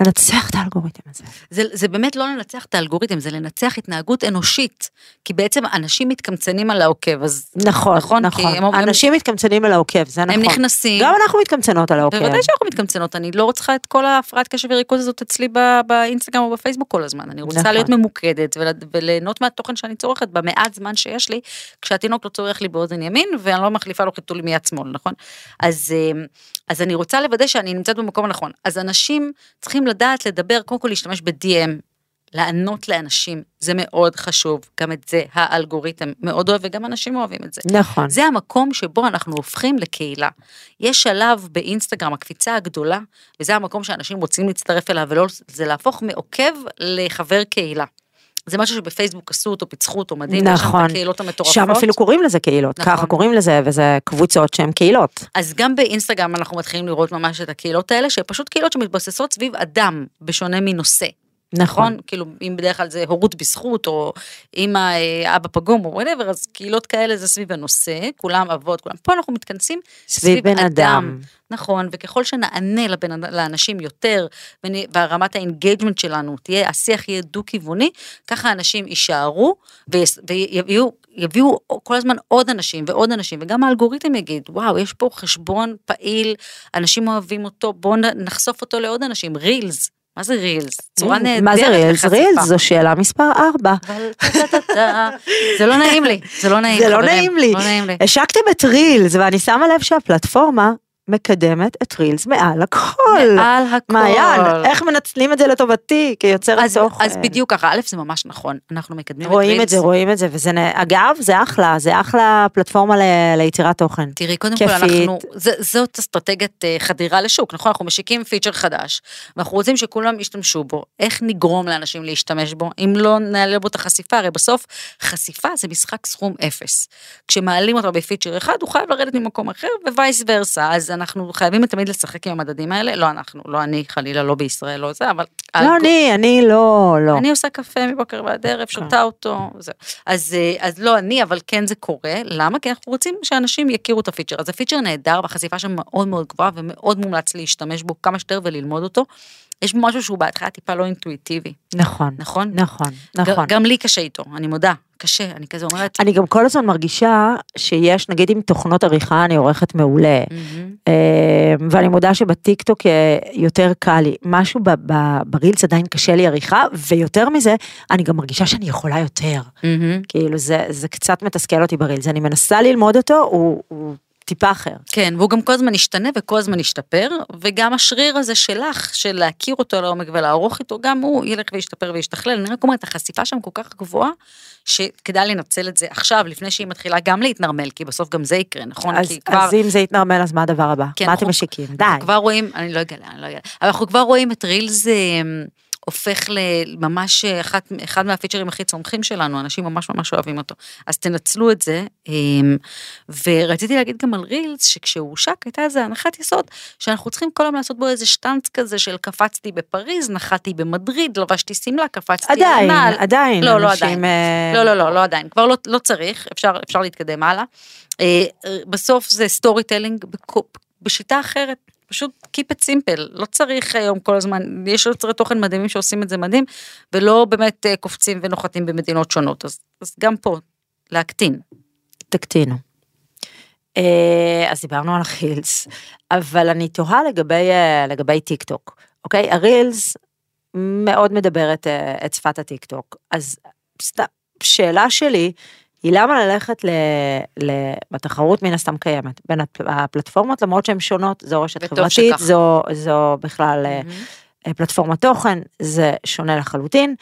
לנצח את האלגוריתם הזה? זה, זה באמת לא לנצח את האלגוריתם, זה לנצח התנהגות אנושית. כי בעצם אנשים מתקמצנים על העוקב, אז נכון, נכון, נכון. הם אנשים מתקמצנים על העוקב, זה נכון. הם נכנסים. גם אנחנו מתקמצנות על העוקב. בוודאי שאנחנו מתקמצנות, אני לא צריכה את כל ההפרעת קשב וריכוז הזאת אצלי ב- באינסטגרם או בפייסבוק כל הזמן. אני רוצה נכון. להיות ממוקדת ול- וליהנות מהתוכן שאני צורכת במעט זמן שיש לי, כשהתינוק לא צורך לי באוזן ימין ואני לא מחליפה לו חיתול מיד שמאל, נכון? אז, אה, אז אני רוצה לוודא שאני נמצאת במקום הנכון. אז אנשים צריכים לדעת לדבר, קודם כל להשתמש ב-DM. לענות לאנשים, זה מאוד חשוב, גם את זה האלגוריתם מאוד אוהב וגם אנשים אוהבים את זה. נכון. זה המקום שבו אנחנו הופכים לקהילה. יש שלב באינסטגרם, הקפיצה הגדולה, וזה המקום שאנשים רוצים להצטרף אליו, ולא, זה להפוך מעוקב לחבר קהילה. זה משהו שבפייסבוק עשו אותו, פיצחו אותו, מדהים, שם נכון. את הקהילות המטורפות. שם אפילו קוראים לזה קהילות, נכון. ככה קוראים לזה, וזה קבוצות שהן קהילות. אז גם באינסטגרם אנחנו מתחילים לראות ממש את הקהילות האלה, שפשוט קהילות שמתבססות סביב אדם, בשונה מנושא. נכון? כאילו, אם בדרך כלל זה הורות בזכות, או אמא, אה, אבא פגום, או whatever, אז קהילות כאלה זה סביב הנושא, כולם אבות, כולם. פה אנחנו מתכנסים סביב בן אדם. נכון, וככל שנענה לבן, לאנשים יותר, והרמת ה engagement שלנו תהיה, השיח יהיה דו-כיווני, ככה אנשים יישארו, ויביאו יביאו כל הזמן עוד אנשים ועוד אנשים, וגם האלגוריתם יגיד, וואו, יש פה חשבון פעיל, אנשים אוהבים אותו, בואו נחשוף אותו לעוד אנשים, רילס. מה זה רילס? צורה נהדרת Mm, מה זה רילס? רילס זו שאלה מספר 4. אבל טה-טה-טה, זה לא נעים לי, זה לא נעים, זה לא חברים, לי. לא נעים לי. השקתם את רילס, ואני שמה לב שהפלטפורמה מקדמת את רילס מעל הכל. מעל הכל. מעיין, איך מנצלים את זה לטובתי כיוצרת אז, תוכן. אז בדיוק ככה, א' זה ממש נכון, אנחנו מקדמים את רואים רילס. את זה, רואים את זה, וזה, אגב, זה אחלה, זה אחלה פלטפורמה ל- ליצירת תוכן. תראי, קודם כל כיפית. אנחנו, זה, זאת אסטרטגיית אה, חדירה לשוק, נכון? אנחנו משיקים feature חדש, ואנחנו רוצים שכולם ישתמשו בו. איך נגרום לאנשים להשתמש בו, אם לא נעלה בו את החשיפה? הרי בסוף, חשיפה זה משחק סכום אפס. כשמעלים אותו ב feature אחד, הוא חייב לרדת ממקום אחר, vice versa, אז אנחנו חייבים תמיד לשחק עם המדדים האלה, לא אנחנו, לא אני, חלילה, לא בישראל, לא זה, אבל... לא האלגו- אני, אני לא, לא. אני עושה קפה מבוקר ועד ערב, שותה אותו, זהו. אז, אה, אז לא אני, אבל כן זה קורה, למה? כי אנחנו רוצים שאנשים יכירו את ה feature. אז ה feature נהדר, והחשיפה שם מאוד מאוד גבוהה, ומאוד מומלץ להשתמש בו כמה שיותר וללמוד אותו. יש משהו שהוא בהתחלה טיפה לא אינטואיטיבי, נכון, נכון? נכון, נכון. גם לי קשה איתו, אני מודה, קשה, אני כזה אומרת, אני גם כל הזמן מרגישה שיש, נגיד עם תוכנות עריכה אני עורכת מעולה. אה, ואני מודה שבטיקטוק אה, יותר קל לי, משהו ב- ב- ברילס עדיין קשה לי עריכה, ויותר מזה, אני גם מרגישה שאני יכולה יותר. מהמם. כאילו זה, זה קצת מתסכל אותי ברילס, אני מנסה ללמוד אותו, הוא, הוא טיפה אחר. כן, והוא גם כל הזמן השתנה וכל הזמן השתפר, וגם השריר הזה שלך, של להכיר אותו לעומק ולערוך איתו, גם הוא ילך וישתפר וישתכלל. אני רק אומרת, החשיפה שם כל כך גבוהה, שכדאי לנצל את זה עכשיו, לפני שהיא מתחילה גם להתנרמל, כי בסוף גם זה יקרה, נכון? אז, כבר... אז אם זה יתנרמל, אז מה הדבר הבא? כן, מה אנחנו- אתם משיקים? די. אנחנו כבר רואים, אני לא אגלה, אני לא אגלה, אבל אנחנו כבר רואים את רילס אה, הופך לממש אחד, אחד מהפיצ'רים הכי צומחים שלנו, אנשים ממש ממש אוהבים אותו. אז תנצלו את זה. אמ, ורציתי להגיד גם על Reels, שכשהוא הושק הייתה איזו הנחת יסוד, שאנחנו צריכים כל הזמן לעשות בו איזה שטאנץ כזה של קפצתי בפריז, נחתי במדריד, לבשתי שמלה, קפצתי עדיין, לנעל. עדיין. לא, לא אנשים, עדיין. אה, לא, לא, לא, לא עדיין. כבר לא, לא צריך, אפשר, אפשר להתקדם הלאה. אה, בסוף זה storytelling בשיטה אחרת. פשוט keep it simple, לא צריך היום כל הזמן, יש יוצרי תוכן מדהימים שעושים את זה מדהים, ולא באמת אה, קופצים ונוחתים במדינות שונות, אז, אז גם פה, להקטין. תקטינו. אה, אז דיברנו על ה Reels, אבל אני תוהה לגבי, אה, לגבי טיק טוק, אוקיי? ה Reels מאוד מדברת אה, את שפת הטיק טוק, אז שאלה שלי היא למה ללכת ל, ל, בתחרות מן הסתם קיימת בין הפ- הפלטפורמות למרות שהן שונות, זו רשת חברתית, שכך. זו, זו בכלל מהמם. פלטפורמת תוכן, זה שונה לחלוטין,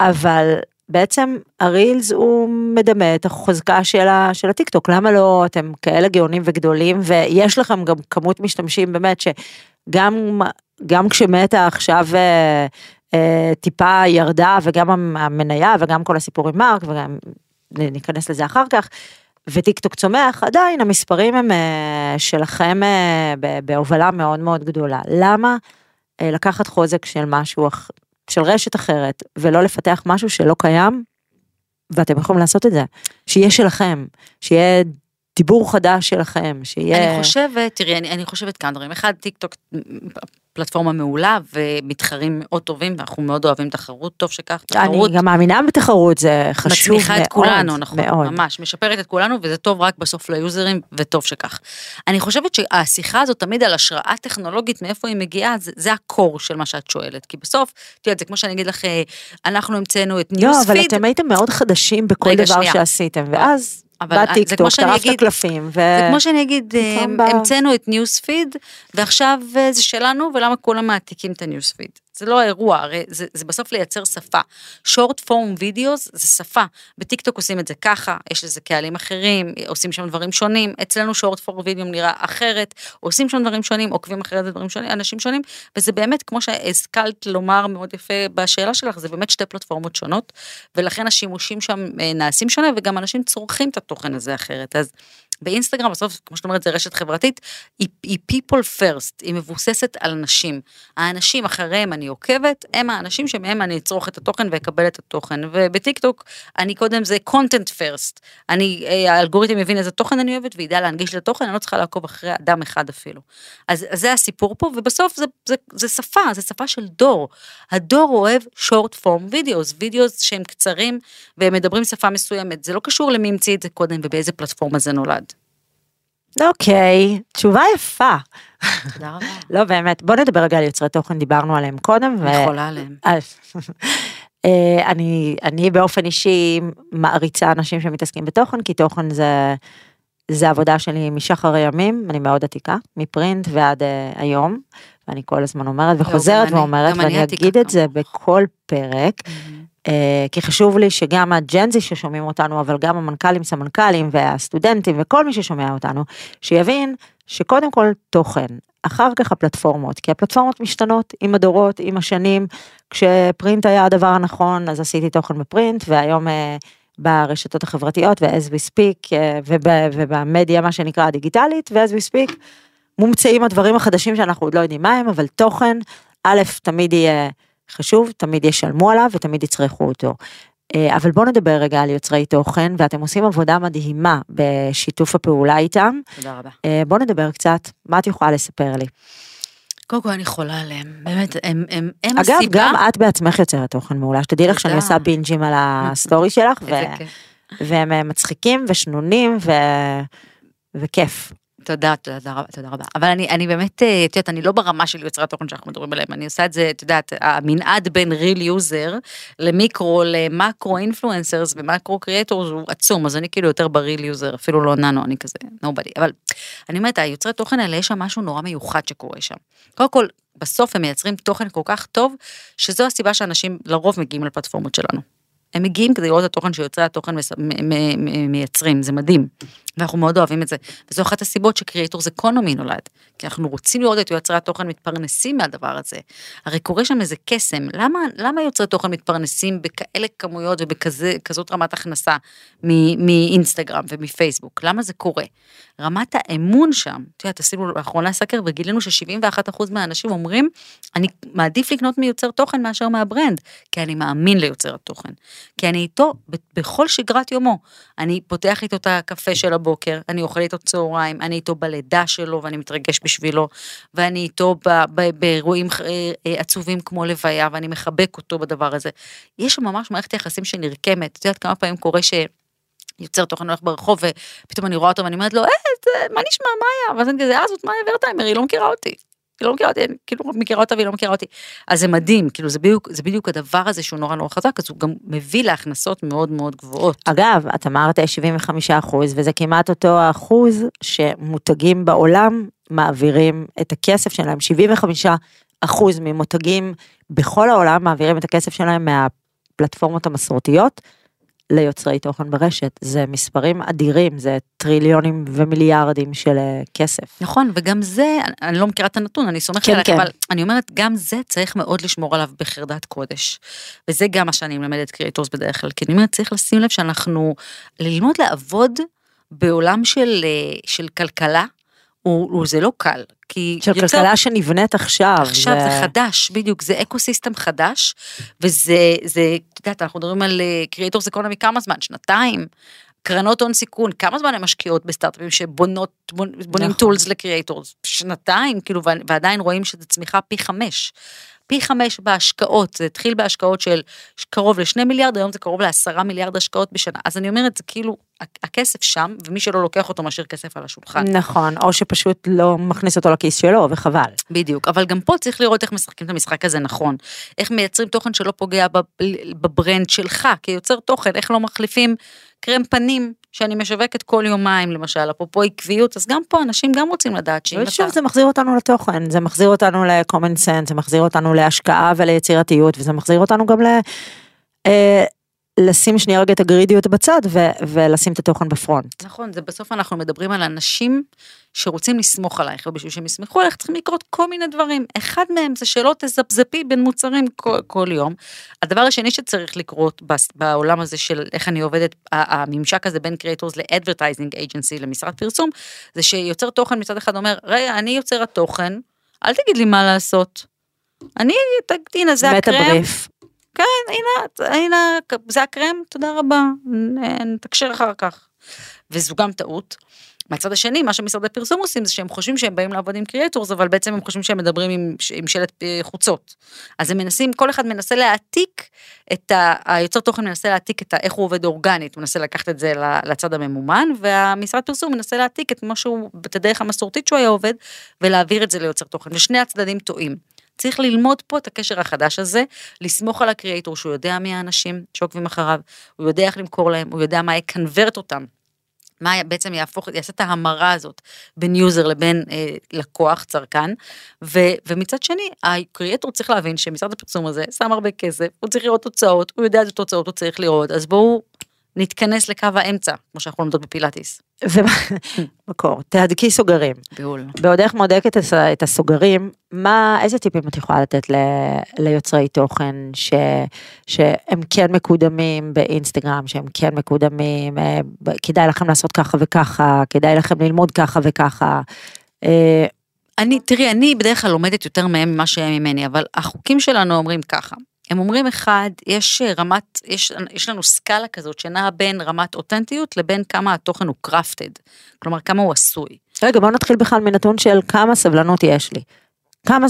אבל בעצם הרילס הוא מדמה את החוזקה של, ה, של הטיקטוק, למה לא אתם כאלה גאונים וגדולים ויש לכם גם כמות משתמשים באמת שגם גם כשמטה עכשיו אה, אה, טיפה ירדה וגם המניה וגם כל הסיפור עם מרק וגם ניכנס לזה אחר כך. וטיקטוק צומח, עדיין המספרים הם אה, שלכם אה, בהובלה מאוד מאוד גדולה. למה אה, לקחת חוזק של משהו, של רשת אחרת, ולא לפתח משהו שלא קיים, ואתם יכולים לעשות את זה. שיהיה שלכם, שיהיה דיבור חדש שלכם, שיהיה... אני חושבת, תראי, אני, אני חושבת כמה דברים. אחד, טיק טוק פלטפורמה מעולה ומתחרים מאוד טובים, ואנחנו מאוד אוהבים תחרות, טוב שכך, אני תחרות גם מאמינה בתחרות, זה חשוב מאוד. מצמיחה את כולנו, נכון, מאוד. ממש, משפרת את כולנו, וזה טוב רק בסוף ליוזרים, וטוב שכך. אני חושבת שהשיחה הזאת תמיד על השראה טכנולוגית, מאיפה היא מגיעה, זה, זה ה core של מה שאת שואלת, כי בסוף, את יודעת, זה כמו שאני אגיד לך, אנחנו המצאנו את לא, newsfeed, אבל אתם הייתם מאוד חדשים בכל דבר שנייה. שעשיתם, ואז אבל בא זה כמו שאני אגיד- קלפים, ו... זה כמו שאני אגיד, אה, המצאנו את newsfeed, ועכשיו אה, זה שלנו, ולמה כולם מעתיקים את ה newsfeed? זה לא האירוע, הרי זה, זה בסוף לייצר שפה. short form videos זה שפה. בטיקטוק עושים את זה ככה, יש לזה קהלים אחרים, עושים שם דברים שונים, אצלנו short form video נראה אחרת, עושים שם דברים שונים, עוקבים אחרי זה דברים שונים, אנשים שונים, וזה באמת, כמו שהשכלת לומר מאוד יפה בשאלה שלך, זה באמת שתי פלטפורמות שונות, ולכן השימושים שם אה, נעשים שונה, וגם אנשים צורכים את התוכן הזה אחרת. אז באינסטגרם בסוף, כמו שאת אומרת, זה רשת חברתית, היא, היא people first, היא מבוססת על אנשים. האנשים אחריהם אני עוקבת, הם האנשים שמהם אני אצרוך את התוכן ואקבל את התוכן. ובטיקטוק, אני קודם זה content first. אני, אה, האלגוריתם יבין איזה תוכן אני אוהבת וידע להנגיש את התוכן, אני לא צריכה לעקוב אחרי אדם אחד אפילו. אז, אז זה הסיפור פה, ובסוף זה, זה, זה שפה, זה שפה של דור. הדור אוהב short form videos, וידאוס שהם קצרים והם מדברים שפה מסוימת. זה לא קשור למי המציא את זה קודם ובאיזה פלטפורמה זה נולד. אוקיי, תשובה יפה. תודה רבה. לא באמת, בוא נדבר רגע על יוצרי תוכן, דיברנו עליהם קודם. ו- אני חולה עליהם. אה, אני, אני באופן אישי מעריצה אנשים שמתעסקים בתוכן, כי תוכן זה, זה עבודה שלי משחר הימים, אני מאוד עתיקה, מפרינט ועד אה, היום, ואני כל הזמן אומרת וחוזרת גם אני- ואומרת, ואני אגיד את זה. בכל פרק, כי חשוב לי שגם הג'נזי ששומעים אותנו, אבל גם המנכ"לים, סמנכ"לים והסטודנטים וכל מי ששומע אותנו, שיבין שקודם כל תוכן, אחר כך הפלטפורמות, כי הפלטפורמות משתנות עם הדורות, עם השנים, כשפרינט היה הדבר הנכון, אז עשיתי תוכן בפרינט, והיום אה, ברשתות החברתיות, ו-as we speak, אה, וב- ובמדיה, מה שנקרא הדיגיטלית, ו-as we speak, מומצאים הדברים החדשים שאנחנו עוד לא יודעים מה הם, אבל תוכן, א', תמיד יהיה חשוב, תמיד ישלמו עליו ותמיד יצרכו אותו. אה, אבל בואו נדבר רגע על יוצרי תוכן, ואתם עושים עבודה מדהימה בשיתוף הפעולה איתם. תודה רבה. אה, בואו נדבר קצת, מה את יכולה לספר לי? קודם כל אני חולה עליהם, באמת, הם, הם, הם אגב, הסיבה. גם את בעצמך יוצרת תוכן מעולה, שתדעי לך שאני. עושה בינג'ים על הסטורי שלך, ו-. והם אה, מצחיקים ושנונים ו... וכיף. תודה, תודה תודה רבה. אבל אני, אני באמת, אה, את יודעת, אני לא ברמה של יוצרי התוכן שאנחנו מדברים עליהם, אני עושה את זה, את יודעת, המנעד בין real user למיקרו, ל macro influencers ו macro creators הוא עצום, אז אני כאילו יותר ב real user, אפילו לא ננו, אני כזה, nobody. אבל אני אומרת, היוצרי תוכן האלה, יש שם משהו נורא מיוחד שקורה שם. קודם כל, בסוף הם מייצרים תוכן כל כך טוב, שזו הסיבה שאנשים לרוב מגיעים לפלטפורמות שלנו. הם מגיעים כדי לראות את התוכן שיוצרי התוכן מייצרים, זה מדהים. ואנחנו מאוד אוהבים את זה. וזו אחת הסיבות שקריאטורס אקונומי נולד. כי אנחנו רוצים לראות את יוצרי התוכן מתפרנסים מהדבר הזה. הרי קורה שם איזה קסם. למה, למה יוצרי תוכן מתפרנסים בכאלה כמויות ובכזאת רמת הכנסה מאינסטגרם ומפייסבוק? למה זה קורה? רמת האמון שם, את יודעת, עשינו לאחרונה סקר וגילינו ש-71% מהאנשים אומרים, אני מעדיף לקנות מיוצר תוכן מאשר מהברנד, כי אני מאמין ליוצר התוכן. כי אני איתו בכל שגרת יומו. אני פותח איתו את הקפה של הבוקר, אני אוכל איתו צהריים, אני איתו בלידה שלו ואני מתרגש בשבילו, ואני איתו באירועים אה, אה, עצובים כמו לוויה, ואני מחבק אותו בדבר הזה. יש שם ממש מערכת יחסים שנרקמת. את יודעת כמה פעמים קורה ש... יוצר תוכן הולך ברחוב ופתאום אני רואה אותו ואני אומרת לו, אה, זה, מה נשמע, מה היה? ואז אני כזה, אה, זאת מאיה ורטהיימר, היא לא מכירה אותי. היא לא מכירה אותי, אני כאילו מכירה אותה והיא לא מכירה אותי. אז זה מדהים, כאילו זה בדיוק, זה בדיוק הדבר הזה שהוא נורא נורא חזק, אז הוא גם מביא להכנסות מאוד מאוד גבוהות. אגב, את אמרת 75 אחוז, וזה כמעט אותו האחוז שמותגים בעולם מעבירים את הכסף שלהם. 75 אחוז ממותגים בכל העולם מעבירים את הכסף שלהם מהפלטפורמות המסורתיות ליוצרי תוכן ברשת. זה מספרים אדירים, זה טריליונים ומיליארדים של אה, כסף. נכון, וגם זה, אני- לא מכירה את הנתון, אני סומכת כן, עליך, כן. אבל אני אומרת, גם זה צריך מאוד לשמור עליו בחרדת קודש. וזה גם מה שאני מלמדת קריאטורס בדרך כלל, כי אני אומרת, צריך לשים לב שאנחנו, ללמוד לעבוד בעולם של, אה, של כלכלה, הוא, הוא, זה לא קל, כי של יוצר- כלכלה שנבנית עכשיו. עכשיו זה חדש, בדיוק, זה ecosystem חדש, וזה, זה, את יודעת, אנחנו מדברים על creators economy כמה זמן? שנתיים? קרנות הון סיכון, כמה זמן הן משקיעות בסטארט-אפים שבונות, בונים נכון. tools ל creators? שנתיים, כאילו, ו- ועדיין רואים שזה צמיחה פי חמש. פי חמש בהשקעות, זה התחיל בהשקעות של קרוב לשני מיליארד, היום זה קרוב לעשרה מיליארד השקעות בשנה. אז אני אומרת, זה כאילו, הכסף שם, ומי שלא לוקח אותו משאיר כסף על השולחן. נכון, או שפשוט לא מכניס אותו לכיס שלו, וחבל. בדיוק, אבל גם פה צריך לראות איך משחקים את המשחק הזה נכון. איך מייצרים תוכן שלא פוגע בב- בברנד שלך כיוצר תוכן, איך לא מחליפים קרם פנים שאני משווקת כל יומיים למשל, אפרופו עקביות, אז גם פה אנשים גם רוצים לדעת שאם אתה... ושוב, זה מחזיר אותנו לתוכן, זה מחזיר אותנו ל-common sense, זה מחזיר אותנו להשקעה וליצירתיות, וזה מחזיר אותנו גם ל... אה, לשים שנייה רגע את הגרידיות בצד ו- ולשים את התוכן בפרונט. נכון, זה בסוף אנחנו מדברים על אנשים שרוצים לסמוך עלייך, ובשביל שהם יסמכו עלייך צריכים לקרות כל מיני דברים. אחד מהם זה שלא תזפזפי בין מוצרים כל, כל יום. הדבר השני שצריך לקרות בעולם הזה של איך אני עובדת, הממשק הזה בין קריאטורס ל-advertising agency, למשרד פרסום, זה שיוצר תוכן מצד אחד אומר, רגע, אני יוצר התוכן, אל תגיד לי מה לעשות. אני, ת- הנה, זה ואת הקרם, הבריף. כן, הנה, הנה, זה הקרם, תודה רבה, נתקשר אחר כך. וזו גם טעות. מהצד השני, מה שמשרדי פרסום עושים זה שהם חושבים שהם באים לעבוד עם קריאטורס, אבל בעצם הם חושבים שהם מדברים עם, עם שלט אה, חוצות. אז הם מנסים, כל אחד מנסה להעתיק את ה... היוצר תוכן מנסה להעתיק את ה... איך הוא עובד אורגנית, הוא מנסה לקחת את זה לצד הממומן, והמשרד פרסום מנסה להעתיק את מה שהוא, את הדרך המסורתית שהוא היה עובד, ולהעביר את זה ליוצר תוכן, ושני הצדדים טועים. צריך ללמוד פה את הקשר החדש הזה, לסמוך על ה creator שהוא יודע מי האנשים שעוקבים אחריו, הוא יודע איך למכור להם, הוא יודע מה יקנוורט אותם. מה בעצם יהפוך, יעשה את ההמרה הזאת בין user לבין אה, לקוח, צרכן, ו, ומצד שני, ה creator צריך להבין שמשרד הפרסום הזה שם הרבה כסף, הוא צריך לראות תוצאות, הוא יודע איזה תוצאות הוא צריך לראות, אז בואו נתכנס לקו האמצע, כמו שאנחנו לומדות בפילאטיס. ומקור, תהדקי סוגרים. בהול. בעודך מודקת את הסוגרים, מה, איזה טיפים את יכולה לתת ל, ליוצרי תוכן ש, שהם כן מקודמים באינסטגרם, שהם כן מקודמים, אה, כדאי לכם לעשות ככה וככה, כדאי לכם ללמוד ככה וככה. אה, אני, תראי, אני בדרך כלל לומדת יותר מהם ממה שהם ממני, אבל החוקים שלנו אומרים ככה. הם אומרים אחד, יש אה, רמת, יש, יש לנו סקאלה כזאת שנעה בין רמת אותנטיות לבין כמה התוכן הוא קרפטד. כלומר, כמה הוא עשוי. רגע, בוא נתחיל בכלל מנתון של כמה סבלנות יש לי. כמה,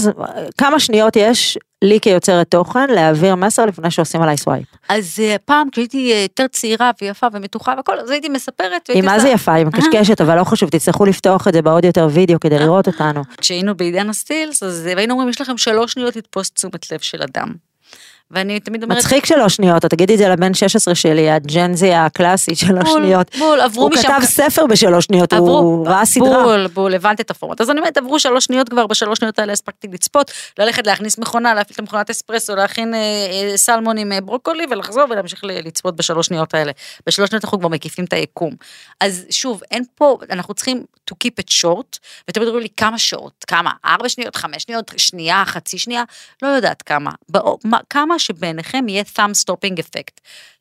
כמה שניות יש לי כיוצרת תוכן להעביר מסר לפני שעושים עליי swipe. אז אה, פעם כשהייתי אה, יותר צעירה ויפה ומתוחה והכל, אז הייתי מספרת. היא מה זה יפה, היא מקשקשת, אבל לא חשוב, תצטרכו לפתוח את זה בעוד יותר וידאו כדי לראות אותנו. כשהיינו בעידן הסטילס, אז היינו אומרים, יש לכם שלוש שניות לתפוס תשומת לב של אדם. ואני תמיד אומרת, מצחיק שלוש שניות, את תגידי את זה לבן 16 שלי, ה Gen Z הקלאסי שלוש בול, שניות. בול, עברו הוא משם כתב כ- ספר בשלוש שניות, הוא ראה סדרה. בול, בול, הבנתי את הפורמט. אז אני אומרת, עברו שלוש שניות כבר, בשלוש שניות האלה הספקתי לצפות, ללכת להכניס מכונה, להפעיל את המכונת אספרסו, להכין אה, אה, סלמון עם אה, ברוקולי ולחזור ולהמשיך לצפות בשלוש שניות האלה. בשלוש שניות אנחנו כבר מקיפים את היקום. אז שוב, אין פה, אנחנו צריכים to keep it short, ותמיד אומרים לי כמה שעות, כמה, ארבע שניות, חמש שניות, שנייה, חצי שנייה, לא יודעת כמה. בא- מה- כמה שבעיניכם יהיה thumb stopping effect.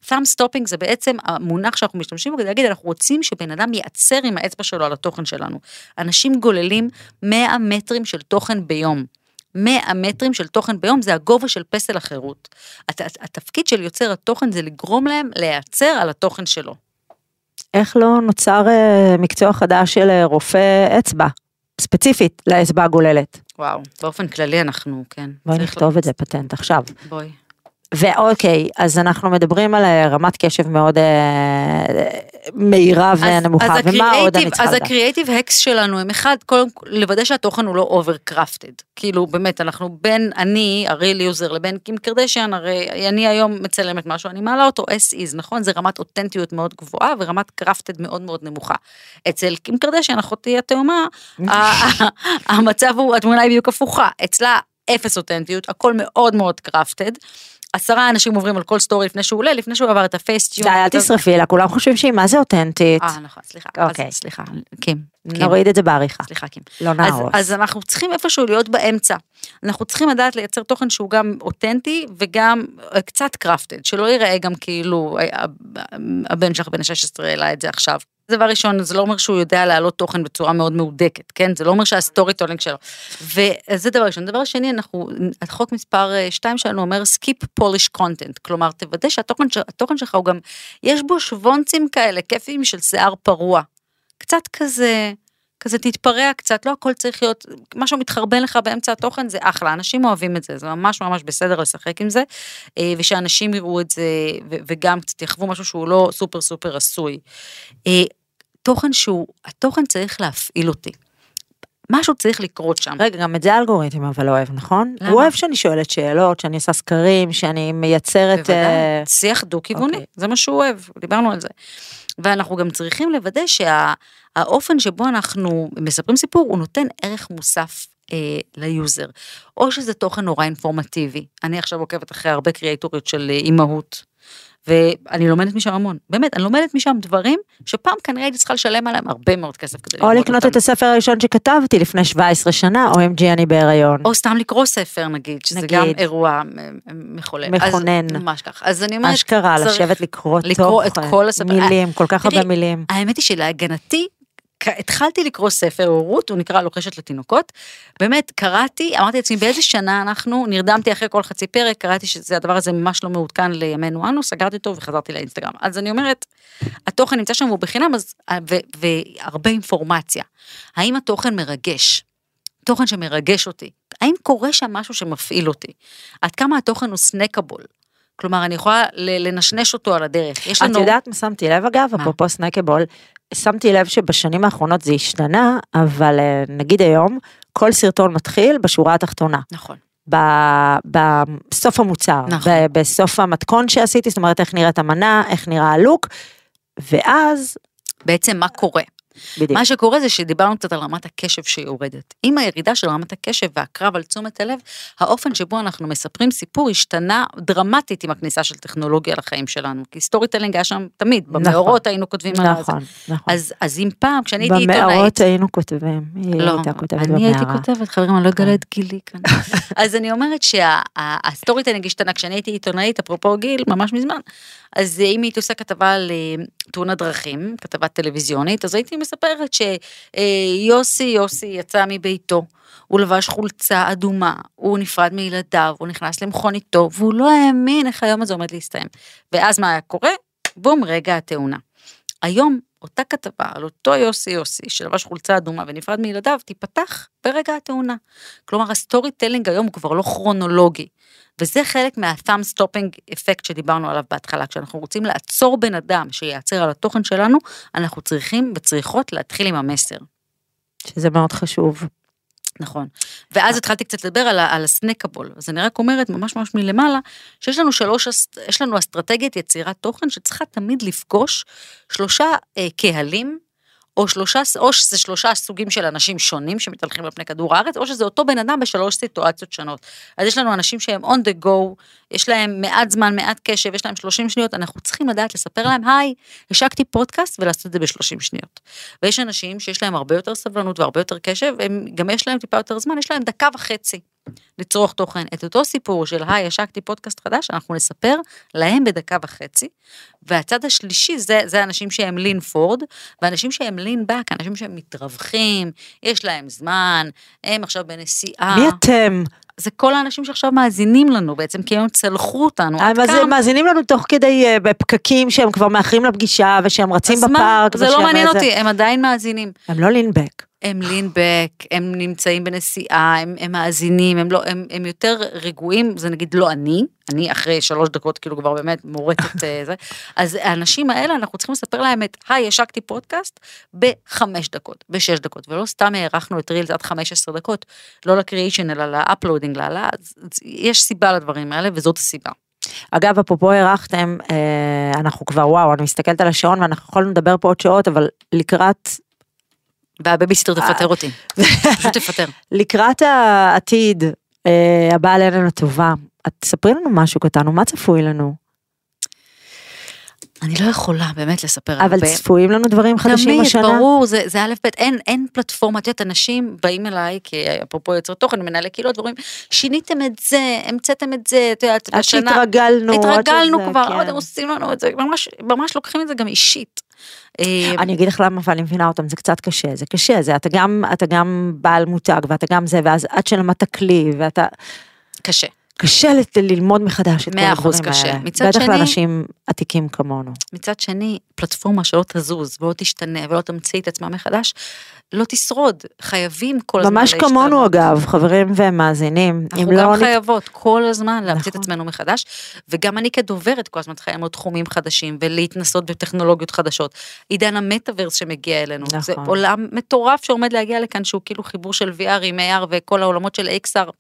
thumb stopping זה בעצם המונח שאנחנו משתמשים בו כדי להגיד, אנחנו רוצים שבן אדם ייעצר עם האצבע שלו על התוכן שלנו. אנשים גוללים 100 מטרים של תוכן ביום. 100 מטרים של תוכן ביום זה הגובה של פסל החירות. הת- התפקיד של יוצר התוכן זה לגרום להם להיעצר על התוכן שלו. איך לא נוצר אה, מקצוע חדש של אה, רופא אצבע, ספציפית לאצבע הגוללת. וואו, באופן כללי אנחנו, כן. בואי נכתוב את זה פטנט עכשיו. בואי. ואוקיי, אז אנחנו מדברים על אה, רמת קשב מאוד אה, מהירה ונמוכה, אז ומה עוד אני צריכה אז לדעת? ה creative hacks שלנו הם אחד, קודם כל לוודא שהתוכן הוא לא over crafted. כאילו באמת, אנחנו בין אני, ה real user, לבין קים קרדשיאן, הרי אני היום מצלמת משהו, אני מעלה אותו as is, נכון? זה רמת אותנטיות מאוד גבוהה ורמת crafted מאוד מאוד נמוכה. אצל קים קרדשיאן, אחותי התאומה, המצב הוא, התמונה היא בדיוק הפוכה. אצלה אפס אותנטיות, הכל מאוד מאוד crafted. עשרה אנשים עוברים על כל סטורי לפני שהוא עולה, לפני שהוא עבר את ה Facetune. די, אל תשרפי לה, כולם חושבים שהיא מה זה אותנטית. אה, נכון, סליחה. אוקיי. סליחה, קים. נוריד את זה בעריכה. סליחה, קים. לא נהרוס. אז אנחנו צריכים איפשהו להיות באמצע. אנחנו צריכים לדעת לייצר תוכן שהוא גם אותנטי וגם אה, קצת crafted, שלא ייראה גם כאילו אה, הבן שלך בן ה-16 העלה את זה עכשיו. דבר ראשון, זה לא אומר שהוא יודע להעלות תוכן בצורה מאוד מהודקת, כן? זה לא אומר שה storytelling שלו. וזה דבר ראשון. דבר שני, אנחנו, החוק מספר 2 שלנו אומר skip polish content, כלומר, תוודא שהתוכן שלך הוא גם, יש בו שוונצים כאלה, כיפים של שיער פרוע. קצת כזה, כזה תתפרע קצת, לא הכל צריך להיות, משהו מתחרבן לך באמצע התוכן, זה אחלה, אנשים אוהבים את זה, זה ממש ממש בסדר לשחק עם זה, אה, ושאנשים יראו את זה, וגם קצת יחוו משהו שהוא לא סופר סופר עשוי. אה, תוכן שהוא, התוכן צריך להפעיל אותי. משהו צריך לקרות שם. רגע, גם את זה האלגוריתם אבל אוהב, נכון? למה? הוא אוהב שאני שואלת שאלות, שאני עושה סקרים, שאני מייצרת... בוודאי, אה, שיח דו-כיווני, אוקיי. זה מה שהוא אוהב, דיברנו על זה. ואנחנו גם צריכים לוודא שהאופן שבו אנחנו מספרים סיפור, הוא נותן ערך מוסף אה, ל user. או שזה תוכן נורא אינפורמטיבי. אני עכשיו עוקבת אחרי הרבה קריאטוריות של אה, אימהות, ואני לומדת משם המון. באמת, אני לומדת משם דברים שפעם כנראה הייתי צריכה לשלם עליהם הרבה מאוד כסף כדי או ללמוד לקנות אותם. את הספר הראשון שכתבתי לפני 17 שנה, OMG אני בהיריון. או סתם לקרוא ספר נגיד, שזה נגיד. גם אירוע מחולל. אז מכונן. ממש ככה. אז אני אומרת, אשכרה, לשבת לקרוא לקרוא את תוכן, כל הספר. מילים, כל כך הרבה מילים. האמת היא שלהגנתי, התחלתי לקרוא ספר הורות, הוא נקרא לוחשת לתינוקות. באמת, קראתי, אמרתי לעצמי, באיזה שנה אנחנו, נרדמתי אחרי כל חצי פרק, קראתי שזה הדבר הזה ממש לא מעודכן לימינו אנו, סגרתי אותו וחזרתי לאינסטגרם. אז אני אומרת, התוכן נמצא שם והוא בחינם, אז, ו- והרבה אינפורמציה. האם התוכן מרגש? תוכן שמרגש אותי. האם קורה שם משהו שמפעיל אותי? עד כמה התוכן הוא סנקבול? כלומר, אני יכולה לנשנש אותו על הדרך. יש את לנו... יודעת מה שמתי לב אגב? אפרופו סנקבול, שמתי לב שבשנים האחרונות זה השתנה, אבל אה, נגיד היום, כל סרטון מתחיל בשורה התחתונה. נכון. בסוף המוצר, נכון. בסוף המתכון שעשיתי, זאת אומרת איך נראית המנה, איך נראה הלוק, ואז, בעצם מה קורה? בדיוק, מה שקורה זה שדיברנו קצת על רמת הקשב שיורדת. עם הירידה של רמת הקשב והקרב על תשומת הלב, האופן שבו אנחנו מספרים סיפור השתנה דרמטית עם הכניסה של טכנולוגיה לחיים שלנו. כי storytelling היה שם תמיד, נכון. במערות היינו כותבים על זה. נכון, נכון. אז, אז אם פעם, כשאני הייתי עיתונאית... במערות היינו כותבים, היא לא, הייתה כותבת אני הייתי במערה. כותבת, חברים, אני לא אגלה את גילי כאן. אז אני אומרת שה storytelling השתנה, כשאני הייתי עיתונאית, אפרופו גיל, ממש מזמן, אז אם הייתי עושה כתבה על אה, תאונת דרכים, כתבה טלוויזיונית, אז הייתי מספרת שיוסי, יוסי יצא מביתו. הוא לבש חולצה אדומה, הוא נפרד מילדיו, הוא נכנס למכוניתו, והוא לא האמין איך היום הזה עומד להסתיים. ואז מה היה קורה? בום, רגע התאונה. היום אותה כתבה על אותו יוסי יוסי שלבש חולצה אדומה ונפרד מילדיו תיפתח ברגע התאונה. כלומר ה storytelling היום הוא כבר לא כרונולוגי. וזה חלק מה-thumb stopping אפקט שדיברנו עליו בהתחלה. כשאנחנו רוצים לעצור בן אדם שייעצר על התוכן שלנו, אנחנו צריכים וצריכות להתחיל עם המסר. שזה מאוד חשוב. נכון. ואז התחלתי קצת לדבר על, על הסנקבול. אז אני רק אומרת, ממש ממש מלמעלה, שיש לנו שלוש, יש לנו אסטרטגיית יצירת תוכן שצריכה תמיד לפגוש שלושה אה, קהלים, או שלושה, או שזה שלושה סוגים של אנשים שונים שמתהלכים על פני כדור הארץ, או שזה אותו בן אדם בשלוש סיטואציות שונות. אז יש לנו אנשים שהם on the go, יש להם מעט זמן, מעט קשב, יש להם 30 שניות, אנחנו צריכים לדעת לספר להם, היי, השקתי פודקאסט ולעשות את זה ב-30 שניות. ויש אנשים שיש להם הרבה יותר סבלנות והרבה יותר קשב, הם, גם יש להם טיפה יותר זמן, יש להם דקה וחצי לצרוך תוכן. את אותו סיפור של היי, השקתי פודקאסט חדש, אנחנו נספר להם בדקה וחצי. והצד השלישי זה, זה אנשים שהם לין פורד, ואנשים שהם לין באק, אנשים שהם מתרווחים, יש להם זמן, הם עכשיו בנסיעה. מי אתם? זה כל האנשים שעכשיו מאזינים לנו בעצם, כי הם צלחו אותנו. אבל זה מאזינים לנו תוך כדי אה, בפקקים שהם כבר מאחרים לפגישה ושהם רצים אז מה? בפארק. זה לא מעניין איזה- אותי, הם עדיין מאזינים. הם לא לינבק. הם לינבק, הם נמצאים בנסיעה, הם, הם מאזינים, הם, לא, הם, הם יותר רגועים, זה נגיד לא אני, אני אחרי שלוש דקות כאילו כבר באמת מורטת אה, זה, אז האנשים האלה אנחנו צריכים לספר להם את, היי, השקתי פודקאסט בחמש דקות, בשש דקות, ולא סתם הארכנו את Reels עד 15 דקות, לא ל creation אלא ל uploading, להעלה, אז יש סיבה לדברים האלה וזאת הסיבה. אגב, אפרופו הארכתם, אה, אנחנו כבר, וואו, אני מסתכלת על השעון ואנחנו יכולים לדבר פה עוד שעות, אבל לקראת, והבייביסיטר תפטר אותי, פשוט תפטר. לקראת העתיד אה, הבא עלינו לטובה, את תספרי לנו משהו קטן, מה צפוי לנו? אני לא יכולה באמת לספר הרבה. אבל צפויים לנו דברים חדשים תמיד, השנה? ברור, זה, זה א' ב', אין, אין פלטפורמה, את יודעת, אנשים באים אליי, כי אפרופו יוצר תוכן, מנהלי קהילות, ואומרים, שיניתם את זה, המצאתם את זה, את יודעת, עד שהתרגלנו. התרגלנו כבר, כן. עוד הם עושים לנו את זה, ממש, ממש לוקחים את זה גם אישית. אה, אני אגיד לך למה, אבל אני מבינה אותם, זה קצת קשה, זה קשה, זה אתה גם, אתה גם בעל מותג ואתה גם זה, ואז עד שלמדת כלי, ואתה, קשה. קשה ללמוד מחדש את כל מאה הדברים אחוז קשה. האלה. מצד בטח שני- לאנשים עתיקים כמונו. מצד שני, פלטפורמה שלא תזוז ולא תשתנה ולא תמציא את עצמה מחדש, לא תשרוד. חייבים כל הזמן ממש להשתנות. כמונו אגב, חברים ומאזינים. אנחנו לא גם נת- חייבות כל הזמן להמציא את נכון. עצמנו מחדש, וגם אני כדוברת כל הזמן צריכה ללמוד תחומים חדשים ולהתנסות בטכנולוגיות חדשות. עידן המטאוורס שמגיע אלינו, נכון. זה עולם מטורף שעומד להגיע לכאן, שהוא כאילו חיבור של VR עם AR וכל העולמות של XR.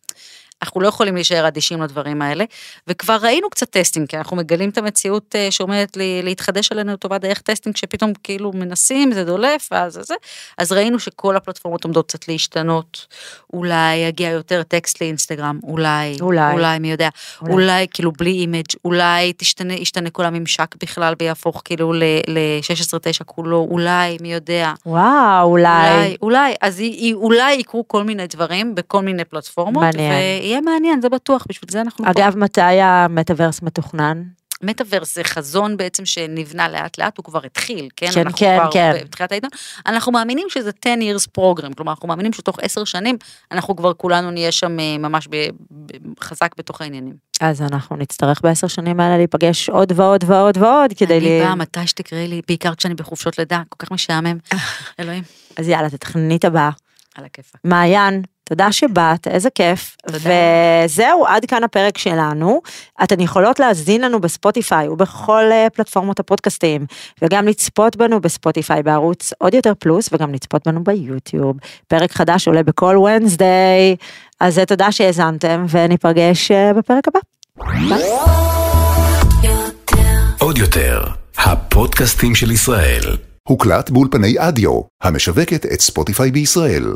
אנחנו לא יכולים להישאר אדישים לדברים האלה, וכבר ראינו קצת testing, כי אנחנו מגלים את המציאות אה, שעומדת לי, להתחדש עלינו לטובה דרך testing, שפתאום כאילו מנסים, זה דולף, ואז זה אז ראינו שכל הפלטפורמות עומדות קצת להשתנות, אולי יגיע יותר טקסט לאינסטגרם, אולי, אולי. אולי, מי יודע, אולי. אולי, כאילו בלי image, אולי תשתנה, ישתנה כל הממשק בכלל ויהפוך כאילו ל-16-9 כולו, אולי, מי יודע. וואו, אולי. אולי, אולי, אז אולי יקרו כל מיני דברים בכל מיני פלטפורמות, מעניין. ויהיה מעניין, זה בטוח, בשביל זה אנחנו פה. אגב, מתי המטאוורס מתוכנן? מטאוורס זה חזון בעצם שנבנה לאט לאט, הוא כבר התחיל, כן? כן, אנחנו כן, כבר כן. בתחילת העידן. אנחנו מאמינים שזה 10 years program, כלומר, אנחנו מאמינים שתוך 10 שנים, אנחנו כבר כולנו נהיה שם אה, ממש ב, ב, חזק בתוך העניינים. אז אנחנו נצטרך בעשר שנים האלה להיפגש עוד ועוד ועוד ועוד כדי... אני ל- באה מתי שתקראי לי, בעיקר כשאני בחופשות לידה, כל כך משעמם. אלוהים, אז יאללה, תתכנני את הבאה. על הכיפאק. מעיין, תודה שבאת, איזה כיף. תודה. וזהו, עד כאן הפרק שלנו. אתן יכולות להאזין לנו בספוטיפיי ובכל אה, פלטפורמות הפודקאסטים, וגם לצפות בנו בספוטיפיי בערוץ עוד יותר פלוס, וגם לצפות בנו ביוטיוב. פרק חדש עולה בכל ונסדיי. אז אה, תודה שהאזנתם, וניפגש אה, בפרק הבא. עוד יותר, הפודקאסטים של ישראל. הוקלט באולפני אדיו, המשווקת את ספוטיפיי בישראל.